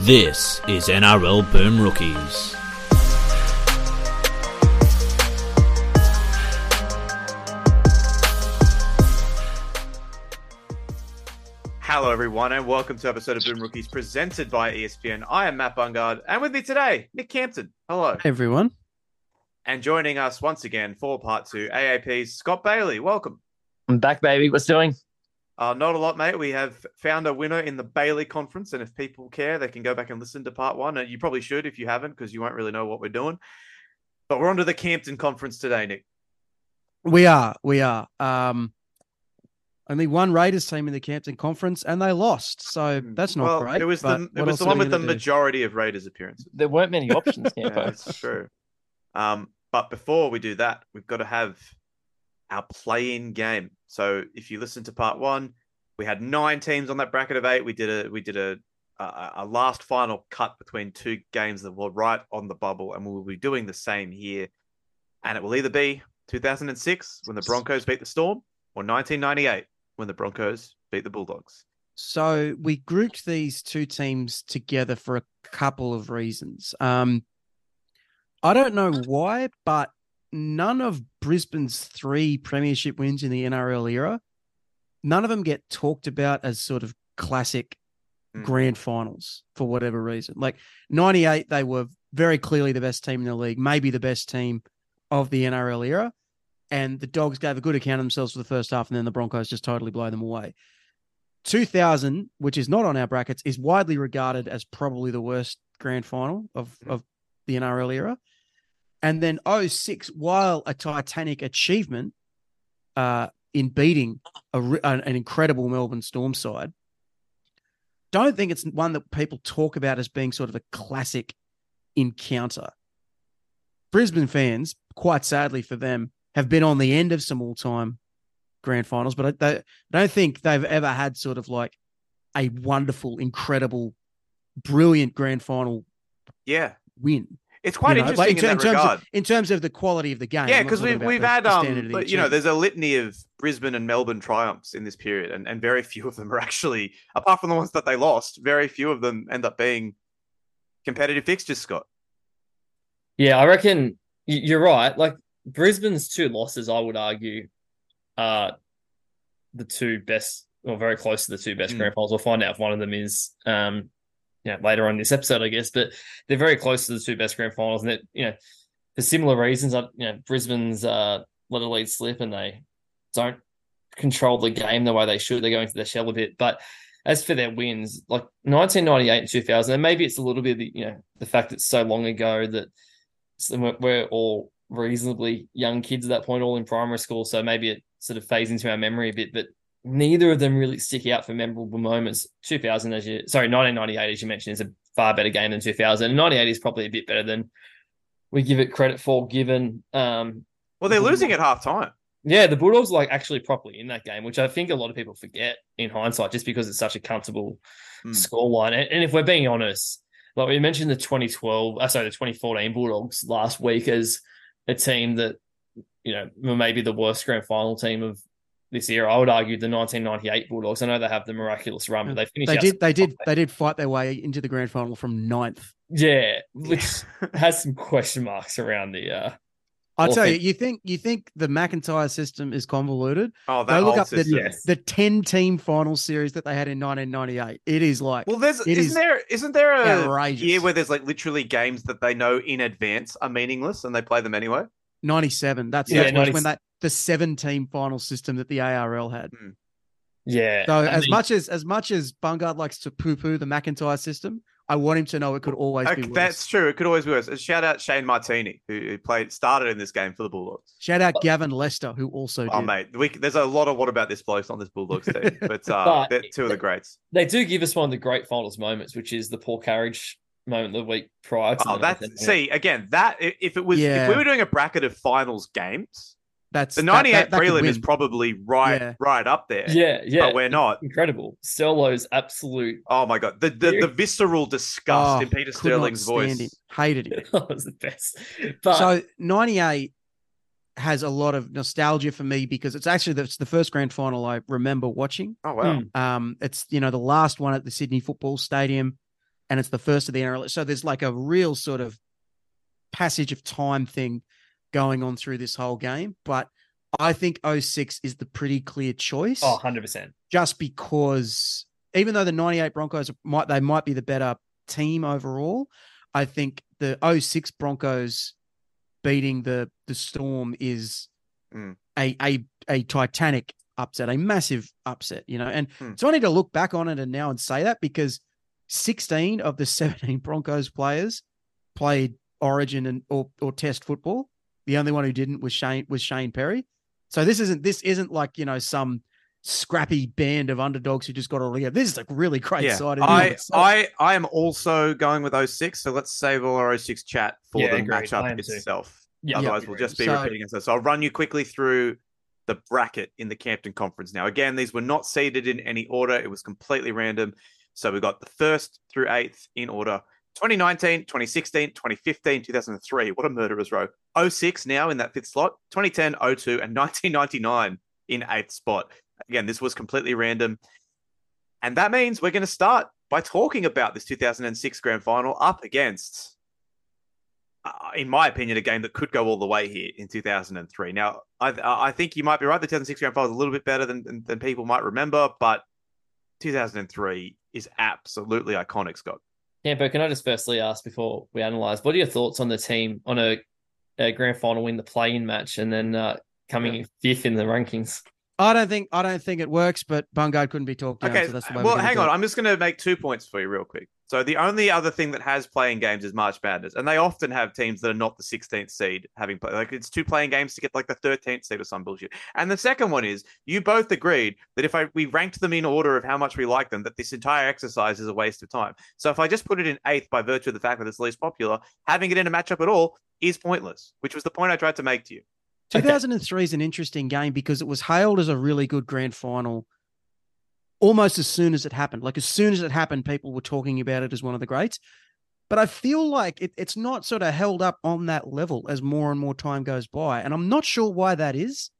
This is NRL Boom Rookies. Hello, everyone, and welcome to episode of Boom Rookies presented by ESPN. I am Matt Bungard, and with me today, Nick Campton. Hello. everyone. And joining us once again for part two, AAP's Scott Bailey. Welcome. I'm back, baby. What's doing? Uh, not a lot, mate. We have found a winner in the Bailey Conference, and if people care, they can go back and listen to part one. And you probably should if you haven't, because you won't really know what we're doing. But we're on to the Campton Conference today, Nick. We are, we are. Um, only one Raiders team in the Campton Conference, and they lost. So that's not well, great. it was the it was the one with the do? majority of Raiders appearances. There weren't many options, Yeah, that's true. Um, but before we do that, we've got to have our play-in game. So if you listen to part one, we had nine teams on that bracket of eight. We did a we did a a, a last final cut between two games that were right on the bubble, and we will be doing the same here. And it will either be 2006 when the Broncos beat the Storm, or 1998 when the Broncos beat the Bulldogs. So we grouped these two teams together for a couple of reasons. Um, I don't know why, but none of Brisbane's three premiership wins in the NRL era, none of them get talked about as sort of classic Mm. grand finals for whatever reason. Like 98, they were very clearly the best team in the league, maybe the best team of the NRL era. And the Dogs gave a good account of themselves for the first half, and then the Broncos just totally blow them away. 2000, which is not on our brackets, is widely regarded as probably the worst grand final of, of the NRL era. And then 06, while a titanic achievement uh, in beating a, an, incredible Melbourne Storm side, don't think it's one that people talk about as being sort of a classic encounter. Brisbane fans, quite sadly for them, have been on the end of some all-time grand finals, but I, they, I don't think they've ever had sort of like a wonderful, incredible, brilliant grand final Yeah, win. It's quite You know, interesting like, in, in, that terms regard. of in terms of the quality of the game. Yeah, because we've we've the- had um, standard of the but, you know, there's a litany of Brisbane and Melbourne triumphs in this period, and, and very few of them are actually, apart from the ones that they lost, very few of them end up being competitive fixtures. Scott, Yeah, I reckon you're right. Like Brisbane's two losses, I would argue, are the two best, or very close to the two best Mm. grand finals. We'll find out if one of them is, um, yeah, later on this episode, I guess. But they're very close to the two best grand finals, and that you know, for similar reasons. You know, Brisbane's uh, let a lead slip, and they don't control the game the way they should. They're going to their shell a bit, but as for their wins, like 1998 and 2000, and maybe it's a little bit the, you know, the fact it's so long ago that we're all reasonably young kids at that point, all in primary school. So maybe it sort of fades into our memory a bit, but neither of them really stick out for memorable moments. 2000, as you, sorry, 1998, as you mentioned, is a far better game than 2000. And 98 is probably a bit better than we give it credit for, given, um, well, they're losing at half time. yeah, the Bulldogs like actually properly in that game, which I think a lot of people forget in hindsight, just because it's such a comfortable Hmm. scoreline. And, and if we're being honest, like we mentioned the 2012, uh, sorry, the 2014 Bulldogs last week as a team that you know were maybe the worst grand final team of this year. I would argue the 1998 Bulldogs. I know they have the miraculous run, but they finished. They did. They did. They did fight their way into the grand final from ninth. yeah, which has some question marks around the. uh I Well, tell you, you think you think the McIntyre system is convoluted? oh, that Go look whole up the, system. Yes. the ten team final series that they had in 1998. It is like Well, there's isn't is there isn't there a outrageous. year where there's like literally games that they know in advance are meaningless and they play them anyway? 97. That's, Yeah, that's 90 when that the seven team final system that the ARL had. Yeah. So and as the- much as as much as Bungard likes to poo poo the McIntyre system, I want him to know it could always Okay, be worse. that's true. It could always be worse. And shout out Shane Marteene, who, who played started in this game for the Bulldogs. Shout out Gavin Lester, who also did. Oh mate, we, there's a lot of what about this blokes on this Bulldogs team, but, uh, But- they're two of the greats. They do give us one of the great finals moments, which is the Paul Carige moment the week prior to Oh, the that's see again. That if it was, Yeah. if we were doing a bracket of finals games, That's the 98 that- that could prelim is probably right, Yeah. right up there. Yeah, yeah. but we're not. Incredible. Sterlo's absolute Oh my god, the the, the visceral disgust Oh, in Peter could not Sterling's stand voice. him. Hated him. was the best. But so 98 has a lot of nostalgia for me because it's actually the, it's the first grand final I remember watching. Oh wow, Hmm. Um, it's you know the last one at the Sydney Football Stadium, and it's the first of the NRL. So there's like a real sort of passage of time thing going on through this whole game. But I think 06 is the pretty clear choice, oh, 100%. just because even though the 98 Broncos might they might be the better team overall, I think the 06 Broncos beating the the Storm is Mm. a a a titanic upset, a massive upset, you know. And Mm. I need to look back on it and now and say that because 16 of the 17 Broncos players played Origin and or or Test football. The only one who didn't was Shane was Shane Perry. So this isn't this isn't like you know some scrappy band of underdogs who just got a lead. This is a really great yeah. side. in and of I. I I am also going with 06, so let's save all our 06 chat for Yeah, the agreed. I matchup itself. Yeah, Otherwise, yeah, we'll just be So- repeating ourselves. So I'll run you quickly through the bracket in the Campton Conference. Now, again, these were not seeded in any order. It was completely random. So we got the first through eighth in order. 2019, 2016, 2015, 2003. What a murderer's row. 06 now in that fifth slot. 2010, 02, and 1999 in eighth spot. Again, this was completely random. And that means we're going to start by talking about this 2006 grand final up against uh, in my opinion, a game that could go all the way here in 2003. Now, I I think you might be right. The 2006 grand final is a little bit better than, than people might remember, but 2003 is absolutely iconic, Scott. Yeah, can I just firstly ask before we analyze, what are your thoughts on the team on a, a grand final win, the play-in match, and then uh, coming in fifth in the rankings? I don't think I don't think it works, but Bungard couldn't be talked down. Okay, so that's the way well, hang on. it. I'm just going to make two points for you real quick. So the only other thing that has playing games is March Madness, and they often have teams that are not the 16th seed having play. Like it's two playing games to get like the 13th seed or some bullshit. And the second one is you both agreed that if I we ranked them in order of how much we like them, that this entire exercise is a waste of time. So if I just put it in eighth by virtue of the fact that it's least popular, having it in a matchup at all is pointless. Which was the point I tried to make to you. 2003 is an interesting game because it was hailed as a really good grand final almost as soon as it happened. Like as soon as it happened, people were talking about it as one of the greats. But I feel like it, it's not sort of held up on that level as more and more time goes by, and I'm not sure why that is,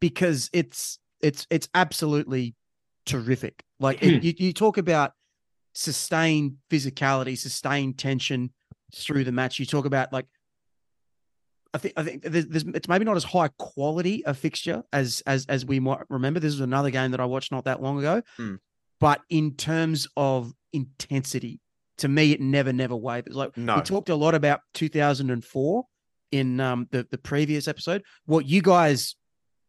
because it's it's it's absolutely terrific. Like it, hmm. you you talk about sustained physicality, sustained tension through the match. You talk about like I think I think there's, there's, it's maybe not as high quality a fixture as as as we might remember. This is another game that I watched not that long ago, Hmm. but in terms of intensity, to me, it never never wavers. Like No. we talked a lot about 2004 in um, the the previous episode. What you guys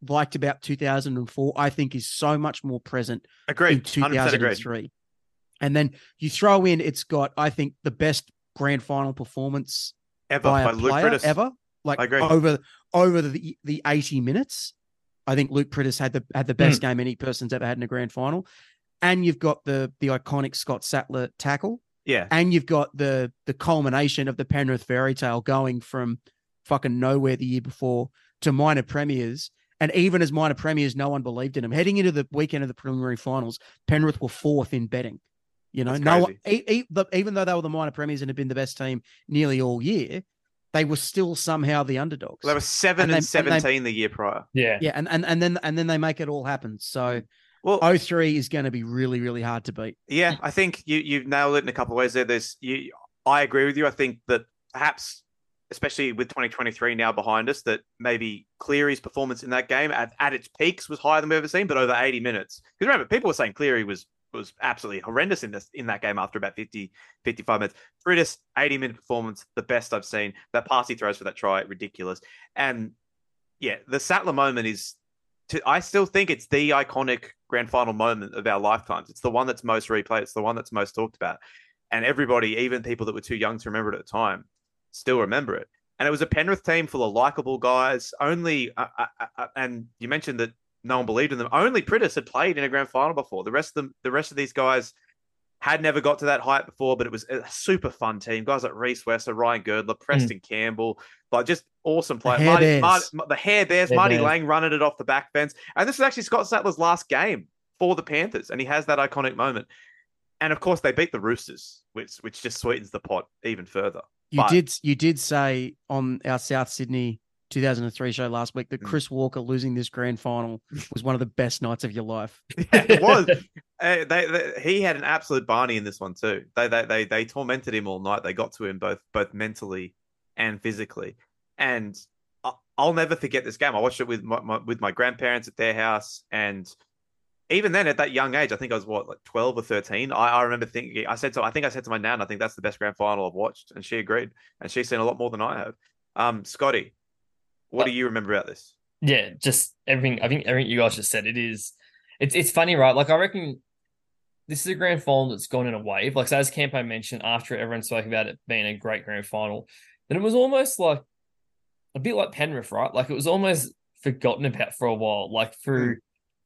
liked about 2004, I think, is so much more present Agreed. 100% agreed. 2003. And then you throw in, it's got, I think, the best grand final performance Ever by by Luke ever. Like over over the the 80 minutes. I think Luke Priddis had the had the Hmm. best game any person's ever had in a grand final. And you've got the the iconic Scott Sattler tackle. Yeah. And you've got the the culmination of the Penrith fairy tale going from fucking nowhere the year before to minor premiers. And even as minor premiers, no one believed in them. Heading into the weekend of the preliminary finals, Penrith were fourth in betting. You know, no the- even though they were the minor premiers and had been the best team nearly all year, they were still somehow the underdogs. They were seven And and, they- and they- 17 the year prior. Yeah. yeah, and, and and then and then they make it all happen. So Well, 03 is going to be really, really hard to beat. Yeah, I think you you've nailed it in a couple of ways there. There's you I agree with you. I think that perhaps especially with 2023 now behind us, that maybe Cleary's performance in that game at, at its peaks was higher than we've ever seen, but over 80 minutes. Because remember, people were saying Cleary was was absolutely horrendous in this in that game after about 50, 55 minutes. Priddis, 80 minute performance, the best I've seen. That pass he throws for that try, ridiculous. And yeah, the Sattler moment is to, I still think it's the iconic grand final moment of our lifetimes. It's the one that's most replayed. It's the one that's most talked about. and everybody, even people that were too young to remember it at the time, still remember it. And it was a Penrith team full of likable guys. Only, uh, uh, uh, and you mentioned that no one believed in them. Only Priddis had played in a grand final before. The rest of them, the rest of these guys had never got to that height before, but it was a super fun team. Guys like Rhys Wesser, Ryan Girdler, Preston mm. Campbell, like just awesome players. Marty, Marty, the Hair Bears, Hair Marty Bears. Lang running it off the back fence. And this is actually Scott Sattler's last game for the Panthers, and he has that iconic moment. And of course, they beat the Roosters, which which just sweetens the pot even further. You but... did you did say on our South Sydney 2003 show last week that mm. Chris Walker losing this grand final was one of the best nights of your life. it was. uh, they, they, he had an absolute Barney in this one too. They, they they they tormented him all night. They got to him both both mentally and physically. And I'll never forget this game. I watched it with my, my with my grandparents at their house, and even then at that young age, I think I was what like twelve or thirteen. I, I remember thinking I said to I think I said to my nan, I think that's the best grand final I've watched, and she agreed, and she's seen a lot more than I have. Um, Scotty, what do you remember about this? Yeah, just everything. I think everything you guys just said. It is. It's it's funny, right? Like I reckon this is a grand final that's gone in a wave. Like so as Campo mentioned, after everyone spoke about it being a great grand final, then it was almost like a bit like Penrith, right? Like it was almost forgotten about for a while. Like through mm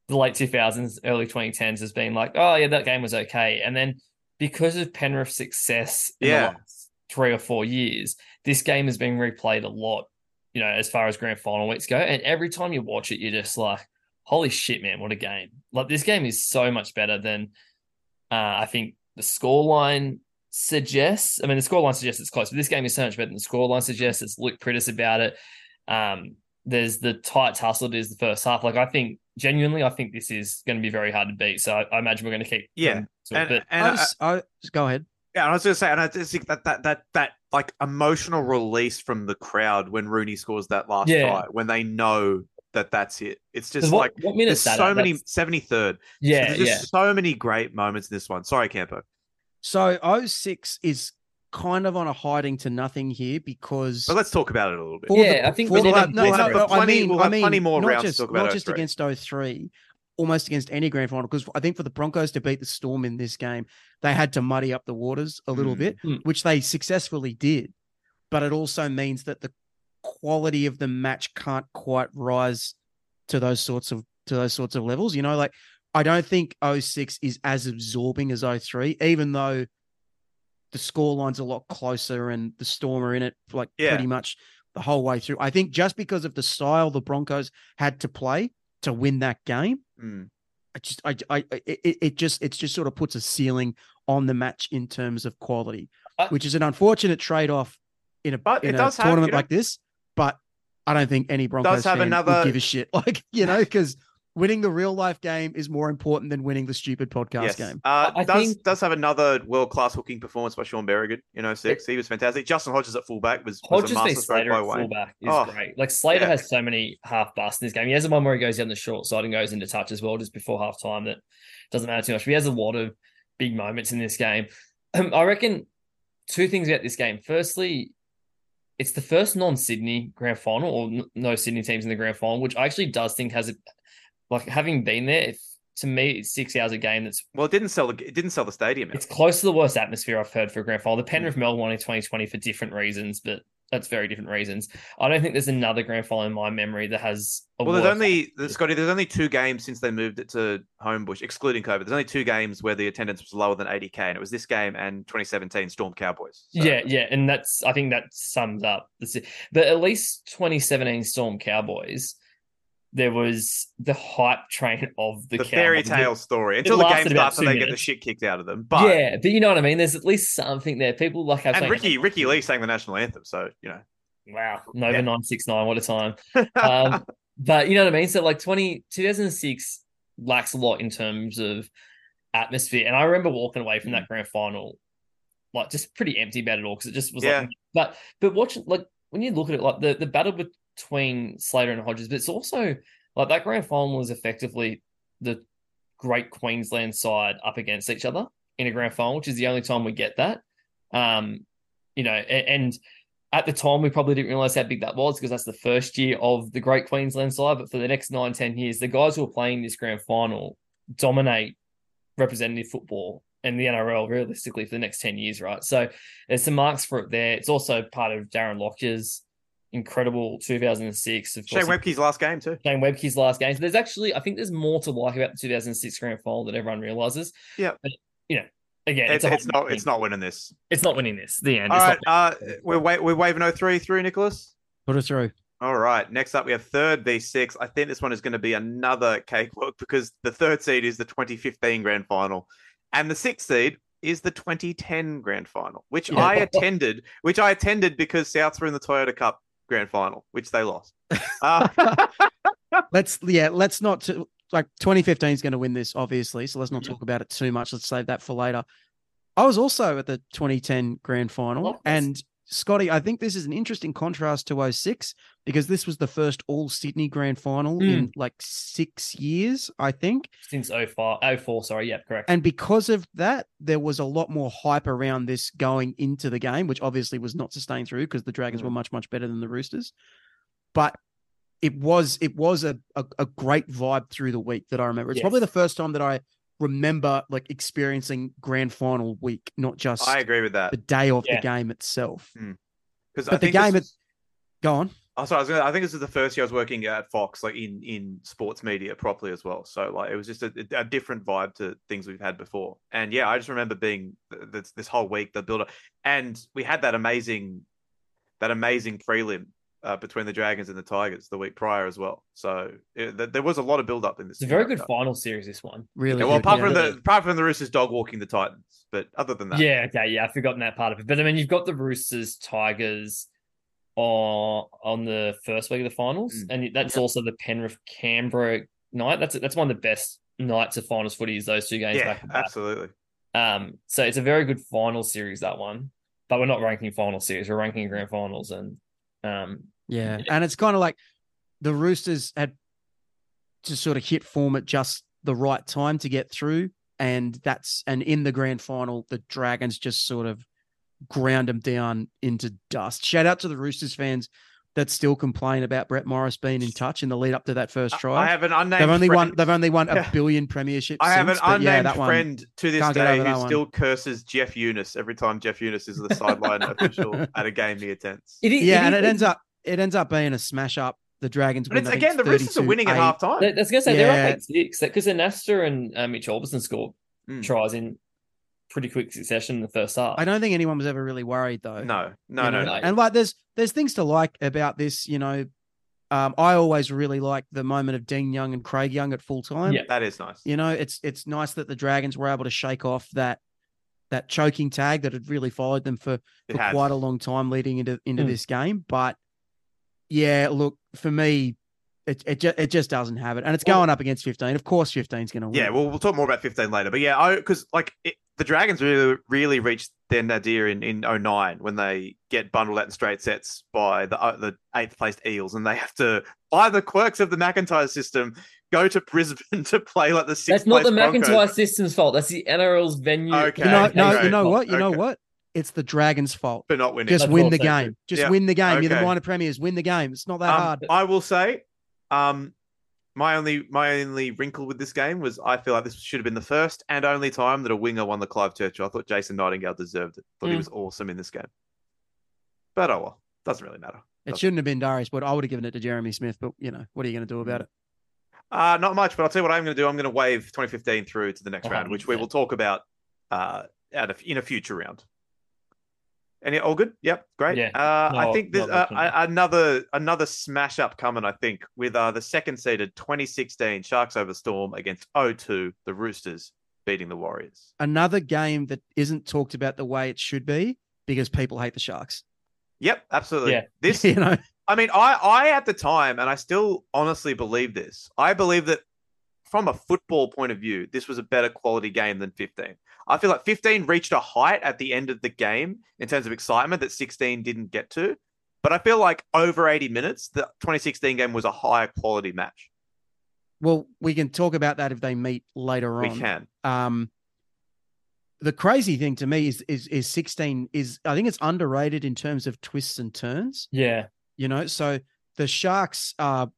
the late 2000s, early 2010s has been like, oh, yeah, that game was okay. And then because of Penrith's success in yeah. the last three or four years, this game has been replayed a lot, you know, as far as grand final weeks go. And every time you watch it, you're just like, holy shit, man, what a game. Like, this game is so much better than uh, I think the scoreline suggests. I mean, the scoreline suggests it's close, but this game is so much better than the scoreline suggests. It's Luke Priddis about it. Um, there's the tight tussle it is the first half. Like I think genuinely, I think this is going to be very hard to beat. So I, I imagine we're going to keep. Yeah, and, it, and I, just, I, I just go ahead. Yeah, I was going to say, and I just think that that that that like emotional release from the crowd when Rooney scores that last yeah. try, when they know that that's it. It's just what, like what there's so many seventy third. Yeah, so there's just yeah. so many great moments in this one. Sorry, Campo. So 06 is kind of on a hiding to nothing here because. But let's talk about it a little bit. Yeah, the, I think we'll have, no, no, plenty, I mean, we'll have I mean, plenty more rounds just, to talk about. Not just oh against 03, almost against any grand final, because I think for the Broncos to beat the Storm in this game, they had to muddy up the waters a little mm. bit, mm. which they successfully did. But it also means that the quality of the match can't quite rise to those sorts of to those sorts of levels. You know, like I don't think 06 is as absorbing as 03, even though the scoreline's a lot closer and the Storm are in it like yeah. pretty much the whole way through. I think just because of the style the Broncos had to play to win that game, mm. I just, I, I, it, it just, it just sort of puts a ceiling on the match in terms of quality, uh, which is an unfortunate trade off in a, but in a tournament have, like this. But I don't think any Broncos does have another... would give a shit. Like you know, because winning the real life game is more important than winning the stupid podcast yes. game. Uh, I does think... does have another world class hooking performance by Shaun Berrigan in 06. He was fantastic. Justin Hodges at fullback was, was Hodges a master Slater at fullback is oh, great. Like Slater yeah. has so many half busts in this game. He has the one where he goes down the short side and goes into touch as well just before half time. That doesn't matter too much. But he has a lot of big moments in this game. Um, I reckon two things about this game. Firstly, it's the first non-Sydney grand final or no Sydney teams in the grand final, which I actually does think has a like having been there, if, to me, it's six hours a game. That's well, it didn't sell. The, it didn't sell the stadium. It's close to the worst atmosphere I've heard for a grand final. The Penrith mm. Melbourne one in 2020 for different reasons, but that's very different reasons. I don't think there's another grand final in my memory that has. well, there's only Scotty. There's only two games since they moved it to Homebush, excluding COVID. There's only two games where the attendance was lower than 80k, and it was this game and 2017 Storm Cowboys. So. Yeah, yeah, and that's I think that sums up the. But at least 2017 Storm Cowboys there was the hype train of the, the fairy tale story until the game starts and they minutes. get the shit kicked out of them. But yeah, but you know what I mean. There's at least something there. People like and Ricky Ricky Lee sang the national anthem, so you know. Wow, Nova yeah. nine six nine, what a time! um, but you know what I mean. So like 20, 2006 lacks a lot in terms of atmosphere, and I remember walking away from that mm. grand final like just pretty empty about it all because it just was yeah. like. But but watching like when you look at it, like the the battle with between Slater and Hodges, but it's also like that grand final is effectively the great Queensland side up against each other in a grand final, which is the only time we get that. Um, you know, and, and at the time we probably didn't realize how big that was because that's the first year of the great Queensland side. But for the next nine, ten years, the guys who are playing this grand final dominate representative football and the NRL realistically for the next 10 years, right? So there's some marks for it there. It's also part of Darren Lockyer's incredible 2006. Of Shane Webcke's last game too. Shane Webcke's last game. So there's actually, I think there's more to like about the 2006 grand final that everyone realizes. Yeah. But, you know, again, It's, it's, it's whole not it's not winning this. It's not winning this. The end. All It's right, not- uh, we're wa- we're waving 03 through Nicholas. Put it through. All right. Next up, we have third V6. I think this one is going to be another cakewalk because the third seed is the 2015 grand final, and the sixth seed is the 2010 grand final, which Yeah. I attended. Which I attended because Souths were in the Toyota Cup grand final, which they lost. Uh, let's yeah, let's not t- like 2015 is going to win this, obviously. So let's not Yeah. talk about it too much. Let's save that for later. I was also at the 2010 grand final, and Scotty, I think this is an interesting contrast to 06 because this was the first all Sydney grand final Mm. in like six years, I think. since 05, 04, sorry. Yeah, correct. And because of that, there was a lot more hype around this going into the game, which obviously was not sustained through because the Dragons Mm. were much, much better than the Roosters. But it was it was a, a, a great vibe through the week that I remember. It's probably the first time that I remember like experiencing grand final week, not just I agree with that the day of Yeah. the game itself. Hmm. because but the game This, Go on. oh, sorry, I, was gonna, I think this is the first year I was working at Fox, like in in sports media properly as well. So like it was just a, a different vibe to things we've had before. And yeah, I just remember being this this whole week the build up, and we had that amazing that amazing prelim. Uh, between the Dragons and the Tigers the week prior as well, so it, th- there was a lot of build up in this. It's a very Cup. good final series, this one. Really Yeah, well, apart yeah. from the apart from the Roosters dog walking the Titans, but other than that, Yeah, okay, yeah, I've forgotten that part of it. But I mean, you've got the Roosters, Tigers on on the first week of the finals, Mm. and that's also the Penrith Canberra night. That's that's one of the best nights of finals footy. Is those two games yeah, back to absolutely. Um, so it's a very good final series that one. But we're not ranking final series; we're ranking grand finals, and um, Yeah. Yeah. And it's kind of like the Roosters had to sort of hit form at just the right time to get through. And that's, and in the grand final, the Dragons just sort of ground them down into dust. Shout out to the Roosters fans that still complain about Brett Morris being in touch in the lead up to that first try. I have an unnamed. they've only friend. won, they've only won Yeah. a billion premierships. I have an since, but yeah, unnamed that one- friend to this day who that one. still curses Jeff Eunice every time Jeff Eunice is the sideline official at a game he attends. it is, Yeah. And it ends up, it ends up being a smash up. The Dragons But win. it's I think again the Roosters are winning at 32-8. half time. I was gonna say they're Yeah. up eight six because then Nasta and uh, Mitch Aubusson scored Mm. tries in pretty quick succession in the first half. I don't think anyone was ever really worried though. No, no, you no, know? no. And like, there's there's things to like about this. You know, um, I always really like the moment of Dean Young and Craig Young at full time. Yeah. That is nice. You know, it's it's nice that the Dragons were able to shake off that that choking tag that had really followed them for, It for has. quite a long time leading into into Mm. this game. But yeah, look for me. It, it, ju- it just doesn't have it, and it's Well- going up against 15. Of course, 15 is going to win. Yeah, well, we'll talk more about 15 later. But yeah, I because like it, the Dragons really really reached their nadir in in 09 when they get bundled out in straight sets by the uh, the eighth placed Eels, and they have to by the quirks of the McIntyre system go to Brisbane to play like the sixth. That's not the place Broncos. McIntyre system's fault. That's the NRL's venue. Okay, you know, no, okay. you know what? You know Okay. what? It's the Dragons' fault. for not winning. Just That's win the game. true. Just Yeah. win the game. You're the minor premiers. Win the game. It's not that Um, hard. I will say, um, my only my only wrinkle with this game was I feel like this should have been the first and only time that a winger won the Clive Churchill. I thought Jason Nightingale deserved it. Thought he Mm. was awesome in this game. But oh well, doesn't really matter. It shouldn't have been Darius, but I would have given it to Jeremy Smith. But you know, what are you going to do Mm. about it? Uh, not much, but I'll tell you what I'm going to do. I'm going to wave 2015 through to the next round, which we will talk about uh, at a, in a future round. Any all good? Yep, great. Yeah. Uh, I think there's uh, looking at a- another another smash up coming. I think with uh, the second seeded 2016 Sharks over Storm against 0-2, the Roosters beating the Warriors. Another game that isn't talked about the way it should be because people hate the Sharks. Yep, absolutely. Yeah. This you know, I mean, I, I at the time, and I still honestly believe this. I believe that from a football point of view, this was a better quality game than 15. I feel like 15 reached a height at the end of the game in terms of excitement that 16 didn't get to. But I feel like over 80 minutes, the 2016 game was a higher quality match. well, we can talk about that if they meet later on. We on. can. Um, the crazy thing to me is is is 16 is I think it's underrated in terms of twists and turns. Yeah. You know, so the Sharks are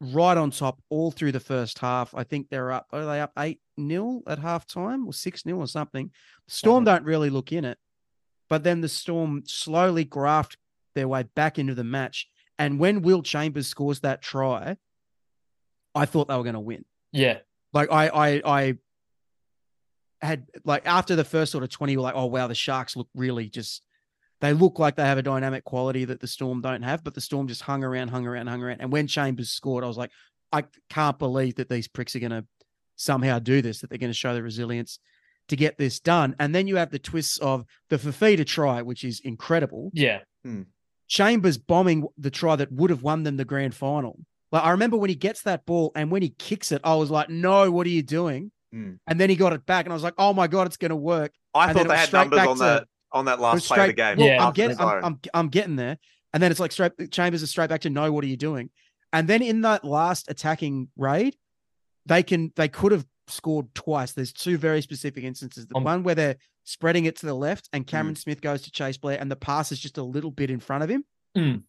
right on top all through the first half. I think they're up. Are they up eight 0 at halftime or six 0 or something? Storm don't really look in it, but then the Storm slowly graft their way back into the match. And when Will Chambers scores that try, I thought they were going to win. Yeah. Like I, I, I had like after the first sort of twenty, we're like, oh wow, the Sharks look really just. They look like they have a dynamic quality that the Storm don't have, but the Storm just hung around, hung around, hung around. And when Chambers scored, I was like, I can't believe that these pricks are going to somehow do this, that they're going to show the resilience to get this done. And then you have the twists of the Fifita try, which is incredible. Yeah. Chambers bombing the try that would have won them the grand final. Like I remember when he gets that ball and when he kicks it, I was like, "No, what are you doing?" Hmm. And then he got it back, and I was like, "Oh my god, it's going to work." I And thought they had numbers on to- that on that It was last play of the game. Well, Yeah. I'm getting, I'm. I'm, I'm getting there, and then it's like straight. Chambers is straight back to no. What are you doing? And then in that last attacking raid, they can they could have scored twice. There's two very specific instances. The Um, one where they're spreading it to the left, and Cameron Smith goes to Cheyse Blair, and the pass is just a little bit in front of him. Mm.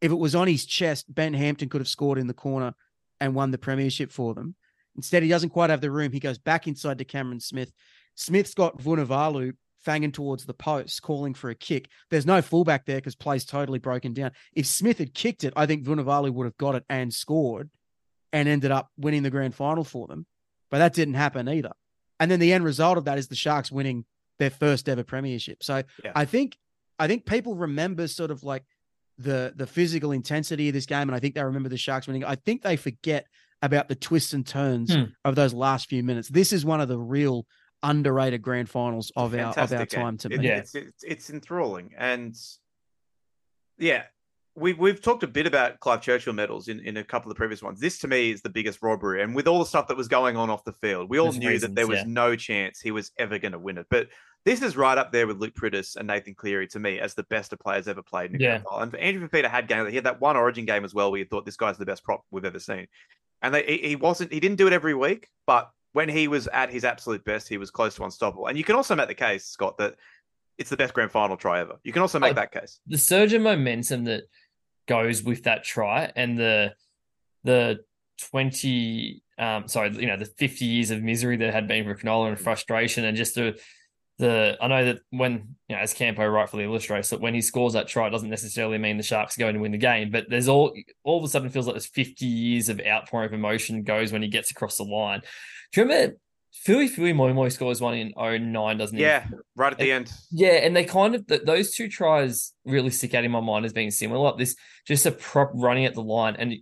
If it was on his chest, Ben Hampton could have scored in the corner and won the premiership for them. Instead, he doesn't quite have the room. He goes back inside to Cameron Smith. Smith's got Vunivalu fanging towards the post, calling for a kick. There's no fullback there because play's totally broken down. If Smith had kicked it, I think Vunivalu would have got it and scored and ended up winning the grand final for them. But that didn't happen either. And then the end result of that is the Sharks winning their first ever premiership. So Yeah. I think I think people remember sort of like the the physical intensity of this game, and I think they remember the Sharks winning. I think they forget about the twists and turns Hmm. of those last few minutes. This is one of the real underrated grand finals of our of our game. time to It- me. Yeah. It's, it's it's enthralling, and yeah, we we've talked a bit about Clive Churchill medals in, in a couple of the previous ones. This to me is the biggest robbery, and with all the stuff that was going on off the field, we all There's knew reasons, that there was yeah. no chance he was ever going to win it. But this is right up there with Luke Priddis and Nathan Cleary to me as the best of players ever played in Yeah. grand final. And Andrew Fifita had game. He had that one Origin game as well, where you thought this guy's the best prop we've ever seen. And they, he, he wasn't. He didn't do it every week, but when he was at his absolute best, he was close to unstoppable. And you can also make the case, Scott, that it's the best grand final try ever. You can also make that case. the surge of momentum that goes with that try and the the 20 um sorry you know the 50 years of misery that had been for Cronulla and frustration and just the the I know that when you know as Campo rightfully illustrates that when he scores that try it doesn't necessarily mean the Sharks are going to win the game but there's all all of a sudden it feels like there's 50 years of outpouring of emotion goes when he gets across the line do you remember Fuifui Moimoi scores one in 09 doesn't he Yeah, right at the end. yeah, and they kind of th- those two tries really stick out in my mind as being similar. Like this, just a prop running at the line, and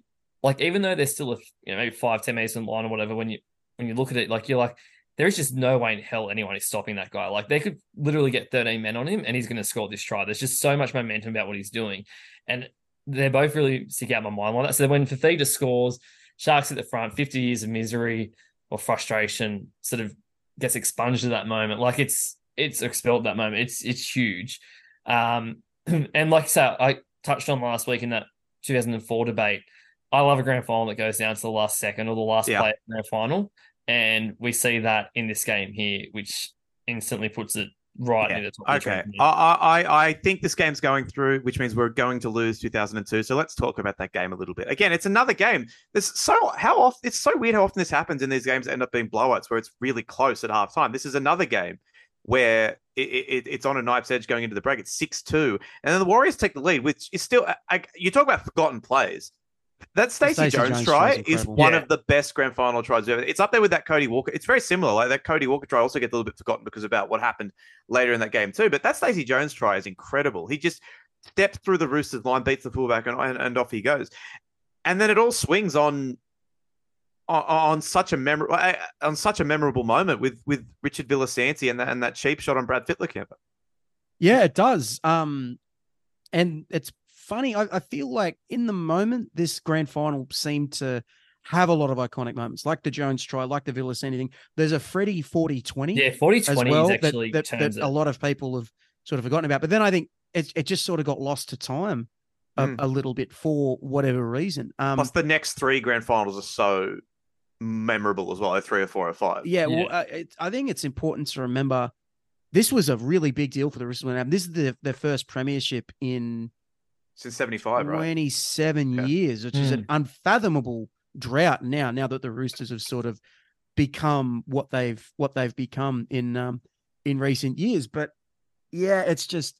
like even though they're still a you know maybe five ten meters from the line or whatever, when you when you look at it, like you're like there is just no way in hell anyone is stopping that guy. Like they could literally get thirteen men on him, and he's going to score this try. There's just so much momentum about what he's doing, and they're both really stick out in my mind like that. So when Fifita scores, Sharks at the front, fifty years of misery or frustration, sort of gets expunged at that moment. Like it's it's expelled that moment. It's it's huge. Um, and like I said, I touched on last week in that 2004 debate. I love a grand final that goes down to the last second or the last Yeah. play of the grand final, and we see that in this game here, which instantly puts it right Yeah. near the top. of the Okay. I, I I- I think this game's going through, which means we're going to lose 2002. So let's talk about that game a little bit. Again, it's another game. There's so how often it's so weird how often this happens in these games end up being blowouts where it's really close at halftime. This is another game where it, it, it's on a knife's edge going into the break. It's six two, and then the Warriors take the lead, which is still. I, you talk about forgotten plays. That Stacey Stacey Jones, Jones try is incredible. one Yeah. of the best grand final tries ever. It's up there with that Cody Walker. It's very similar. Like that Cody Walker try also gets a little bit forgotten because about what happened later in that game too. But that Stacey Jones try is incredible. He just steps through the Roosters line, beats the fullback, and, and, and off he goes. And then it all swings on on, on such a memorable on such a memorable moment with with Richard Villasanti and that and that cheap shot on Brad Fittler. Yeah, it does. Um, and it's funny. I, I feel like in the moment, this grand final seemed to have a lot of iconic moments, like the Jones try, like the Villasanti thing. There's a Freddie 40 20 yeah, 40 as 20 well is that, actually that, turns that a lot of people have sort of forgotten about. But then I think it, it just sort of got lost to time a, Mm. a little bit for whatever reason. Um, Plus, the next three grand finals are so memorable as well. Like three or four or five. Yeah, well, uh, it, I think it's important to remember this was a really big deal for the Roosters when. This is the, their first premiership in Since seventy five, right? 27 Okay. years, which is an unfathomable drought now. Now that the Roosters have sort of become what they've what they've become in um, in recent years, but yeah, it's just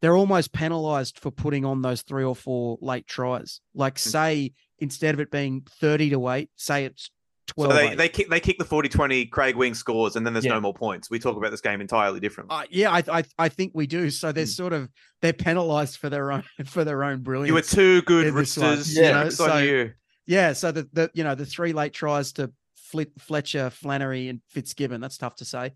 they're almost penalized for putting on those three or four late tries. Like Hmm. say instead of it being thirty to eight, say it's twelve. So they, eight. they kick they kick the 40-20, Craig Wing scores, and then there's Yeah. no more points. We talk about this game entirely differently. Uh, yeah, I, I I think we do. So they're Mm. sort of they're penalized for their own for their own brilliance. you were two good. Roosters. Yeah. It's on So- you. Yeah, so the, the you know the three late tries to Flit, Fletcher, Flannery, and Fitzgibbon. That's tough to say.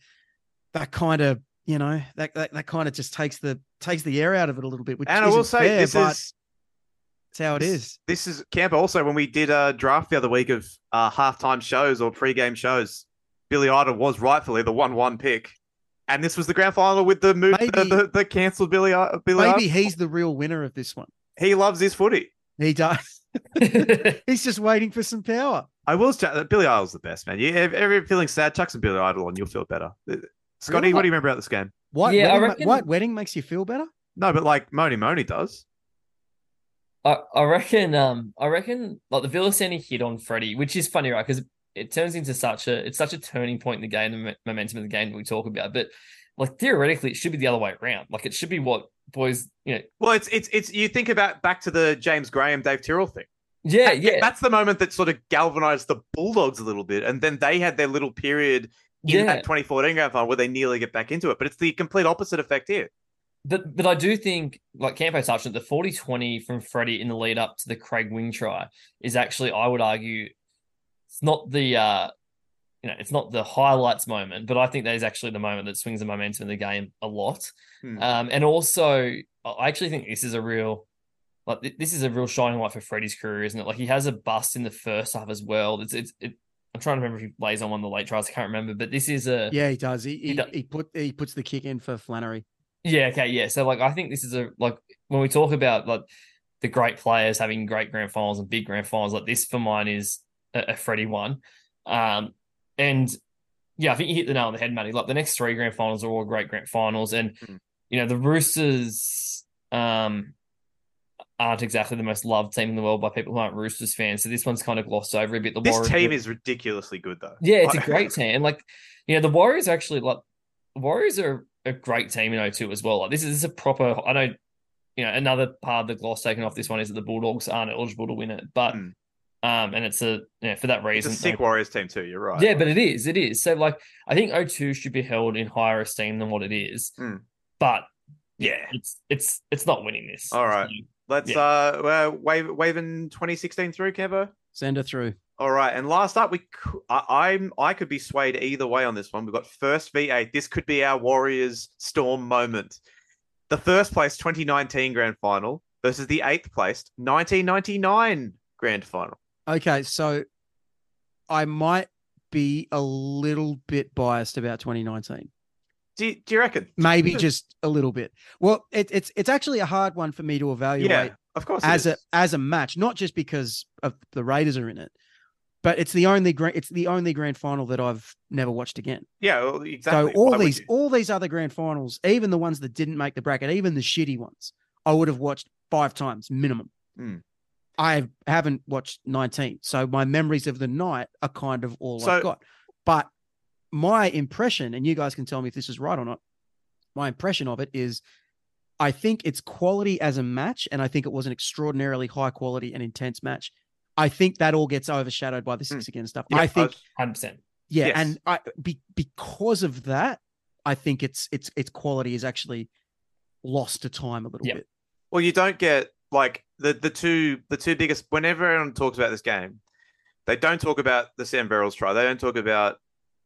That kind of you know that that, that kind of just takes the takes the air out of it a little bit. Which And I will say fair, this but is it's how it this- is. This is Camp. Also, when we did a draft the other week of uh, halftime shows or pre-game shows, Billy Idol was rightfully the one-one pick, and this was the grand final with the move, the, Maybe- the, the cancelled Billy. I- Billy Maybe Idol. he's the real winner of this one. he loves his footy. He does. He's just waiting for some power. I will. say Billy Idol's the best man. You if ever feeling sad, chuck some Billy Idol on, you'll feel better. Uh, Scotty, Really? what do you remember about this game? White Yeah, I wedding, ma- reckon- white wedding makes you feel better. No, but like Mony Mony does. I, I reckon um I reckon like the Villasanti hit on Freddie, which is funny, right? Because it turns into such a it's such a turning point in the game, the mo- momentum of the game that we talk about. But like theoretically, it should be the other way around. Like it should be what boys, you know, Well, it's it's it's you think about back to the James Graham, Dave Tyrrell thing. yeah, That- yeah, That's the moment that sort of galvanized the Bulldogs a little bit, and then they had their little period in yeah. that 2014 grand final where they nearly get back into it. But it's the complete opposite effect here. But but I do think, like Campo touched on, the 40-20 from Freddie in the lead up to the Craig Wing try is actually, I would argue, it's not the uh you know, it's not the highlights moment, but I think that is actually the moment that swings the momentum in the game a lot. Hmm. Um, and also, I actually think this is a real, like th- this is a real shining light for Freddie's career, isn't it? Like he has a bust in the first half as well. It's it's. It, I'm trying to remember if he lays on one of the late tries. I can't remember, but this is a Yeah, he does. He He he, he put he puts the kick in for Flannery. Yeah, okay, yeah. So like I think this is a like when we talk about like the great players having great grand finals and big grand finals, like this for mine is a, a Freddie one. Um and yeah, I think you hit the nail on the head, Matty. Like the next three grand finals are all great grand finals. And Mhm. you know, the Roosters um aren't exactly the most loved team in the world by people who aren't Roosters fans. So this one's kind of glossed over a bit. The This Warriors team is ridiculously good, though. yeah, it's a great team. And like, you know, the Warriors are actually like Warriors are a great team in O2 as well. Like this is, this is a proper I know, you know, another part of the gloss taken off this one is that the Bulldogs aren't eligible to win it. But Mm. um and it's a you know, for that It's reason. a sick Warriors team too. You're right. yeah, but it is, it is. So like I think O2 should be held in higher esteem than what it is. Mm. But yeah. it's it's it's not winning this. All right. So, Let's Yeah. uh, uh wave waving 2016 through, Kevo. Send her through. All right, and last up, we I, I'm I could be swayed either way on this one. We've got first V8. This could be our Warriors Storm moment. The first place 2019 grand final versus the eighth placed 1999 grand final. Okay, so I might be a little bit biased about 2019. Do you, do you reckon? Maybe just a little bit. Well, it, it's it's actually a hard one for me to evaluate Yeah, of course. as a as a match, not just because of the Raiders are in it, but it's the only grand it's the only grand final that I've never watched again. yeah, well, exactly. So all Why these all these other grand finals, even the ones that didn't make the bracket, even the shitty ones, I would have watched five times minimum. Hmm. I haven't watched 19. So my memories of the night are kind of all So- I've got. But my impression, and you guys can tell me if this is right or not, my impression of it is I think it's quality as a match, and I think it was an extraordinarily high quality and intense match. I think that all gets overshadowed by the six again stuff. Hmm. Yeah, I think hundred percent. yeah, Yes. and I be, because of that, I think its its its quality is actually lost to time a little Yeah. bit. Well, you don't get like the the two the two biggest. Whenever everyone talks about this game, they don't talk about the Sam Verrills try. They don't talk about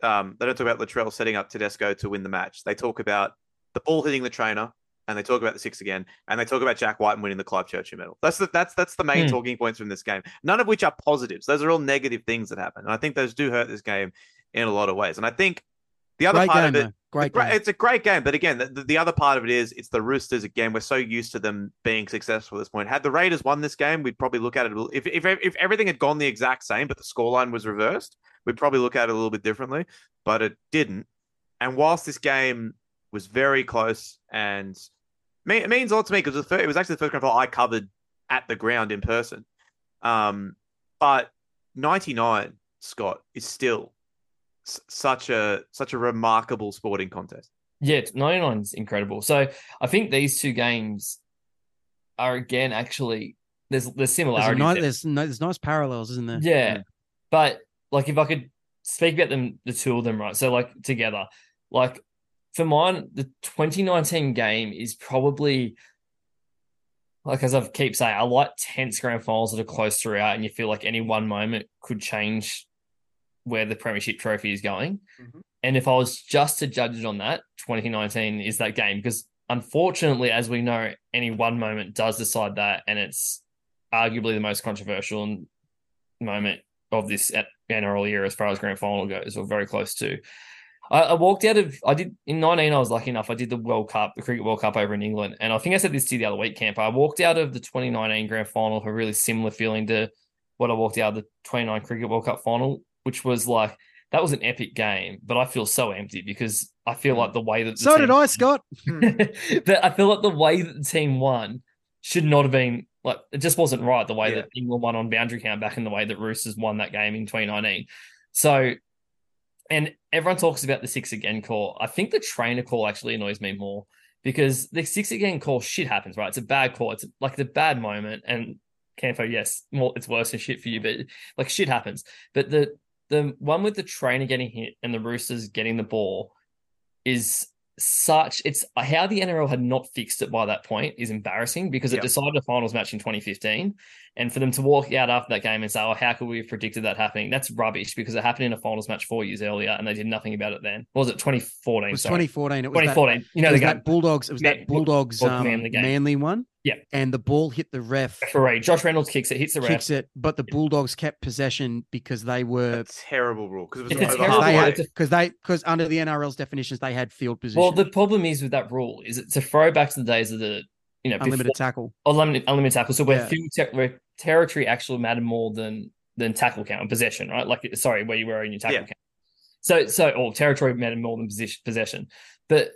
um they don't talk about Latrell setting up Tedesco to win the match. They talk about the ball hitting the trainer, and they talk about the six again, and they talk about Jack Wighton winning the Clive Churchill medal. That's the that's that's the main Hmm. talking points from this game. None of which are positives. Those are all negative things that happen, and I think those do hurt this game in a lot of ways. And I think the other Great part game, of it. Great game. It's a great game, but again, the, the other part of it is it's the Roosters. Again, we're so used to them being successful at this point. Had the Raiders won this game, we'd probably look at it a little. If if if everything had gone the exact same, but the scoreline was reversed, we'd probably look at it a little bit differently. But it didn't. And whilst this game was very close, and it means a lot to me because it was actually the first grand final I covered at the ground in person. Um, but 99, Scott, is still s- such a such a remarkable sporting contest. Yeah, 99 is incredible. So I think these two games are again actually there's there's There's, a similarities. there. there's, no, there's nice parallels, isn't there? Yeah. But like if I could speak about them the two of them, right? So like together. Like for mine, the 2019 game is probably like as I keep saying, I like tense grand finals that are close throughout and you feel like any one moment could change where the premiership trophy is going. Mhm. And if I was just to judge it on that, 2019 is that game because unfortunately, as we know, any one moment does decide that, and it's arguably the most controversial moment of this NRL year as far as grand final goes, or very close to. I, I walked out of I did in 19. I was lucky enough. I did the World Cup, the Cricket World Cup over in England, and I think I said this to you the other week, Camp. I walked out of the 2019 grand final with a really similar feeling to what I walked out of the 29 Cricket World Cup final, which was like that was an epic game, but I feel so empty because I feel hmm. like the way that the So did I, Scott. Hmm. that I feel like the way that the team won should not have been like it just wasn't right the way Yeah. that England won on boundary count back in the way that Roosters won that game in 2019. So and everyone talks about the six again call. I think the trainer call actually annoys me more because the six again call shit happens, right? It's a bad call. It's like the bad moment. And Campo, yes, more it's worse than shit for you, but like shit happens. But the the one with the trainer getting hit and the Roosters getting the ball is such it's how the NRL had not fixed it by that point is embarrassing because it Yep. decided a finals match in 2015 and for them to walk out after that game and say oh how could we have predicted that happening that's rubbish because it happened in a finals match 4 years earlier and they did nothing about it then Or was it 2014 It was sorry. 2014. It was that- 2014 you know the that Bulldogs. It was Man- that Bulldogs um, Manly. Manly one. Yeah. And the ball hit the ref, referee Josh Reynolds kicks it hits the ref kicks it, but the Bulldogs kept possession because they were A terrible rule because it was a terrible they rule. had It's a- because they because under the NRL's definitions they had field position. well the problem is with that rule is it's a throwback to the days of the you know unlimited before- tackle. unlimited unlimited tackle. So where Yeah. field ter- where territory actually mattered more than than tackle count and possession, right? Like sorry, where you were in your tackle Yeah. count. So so or territory mattered more than position possession. But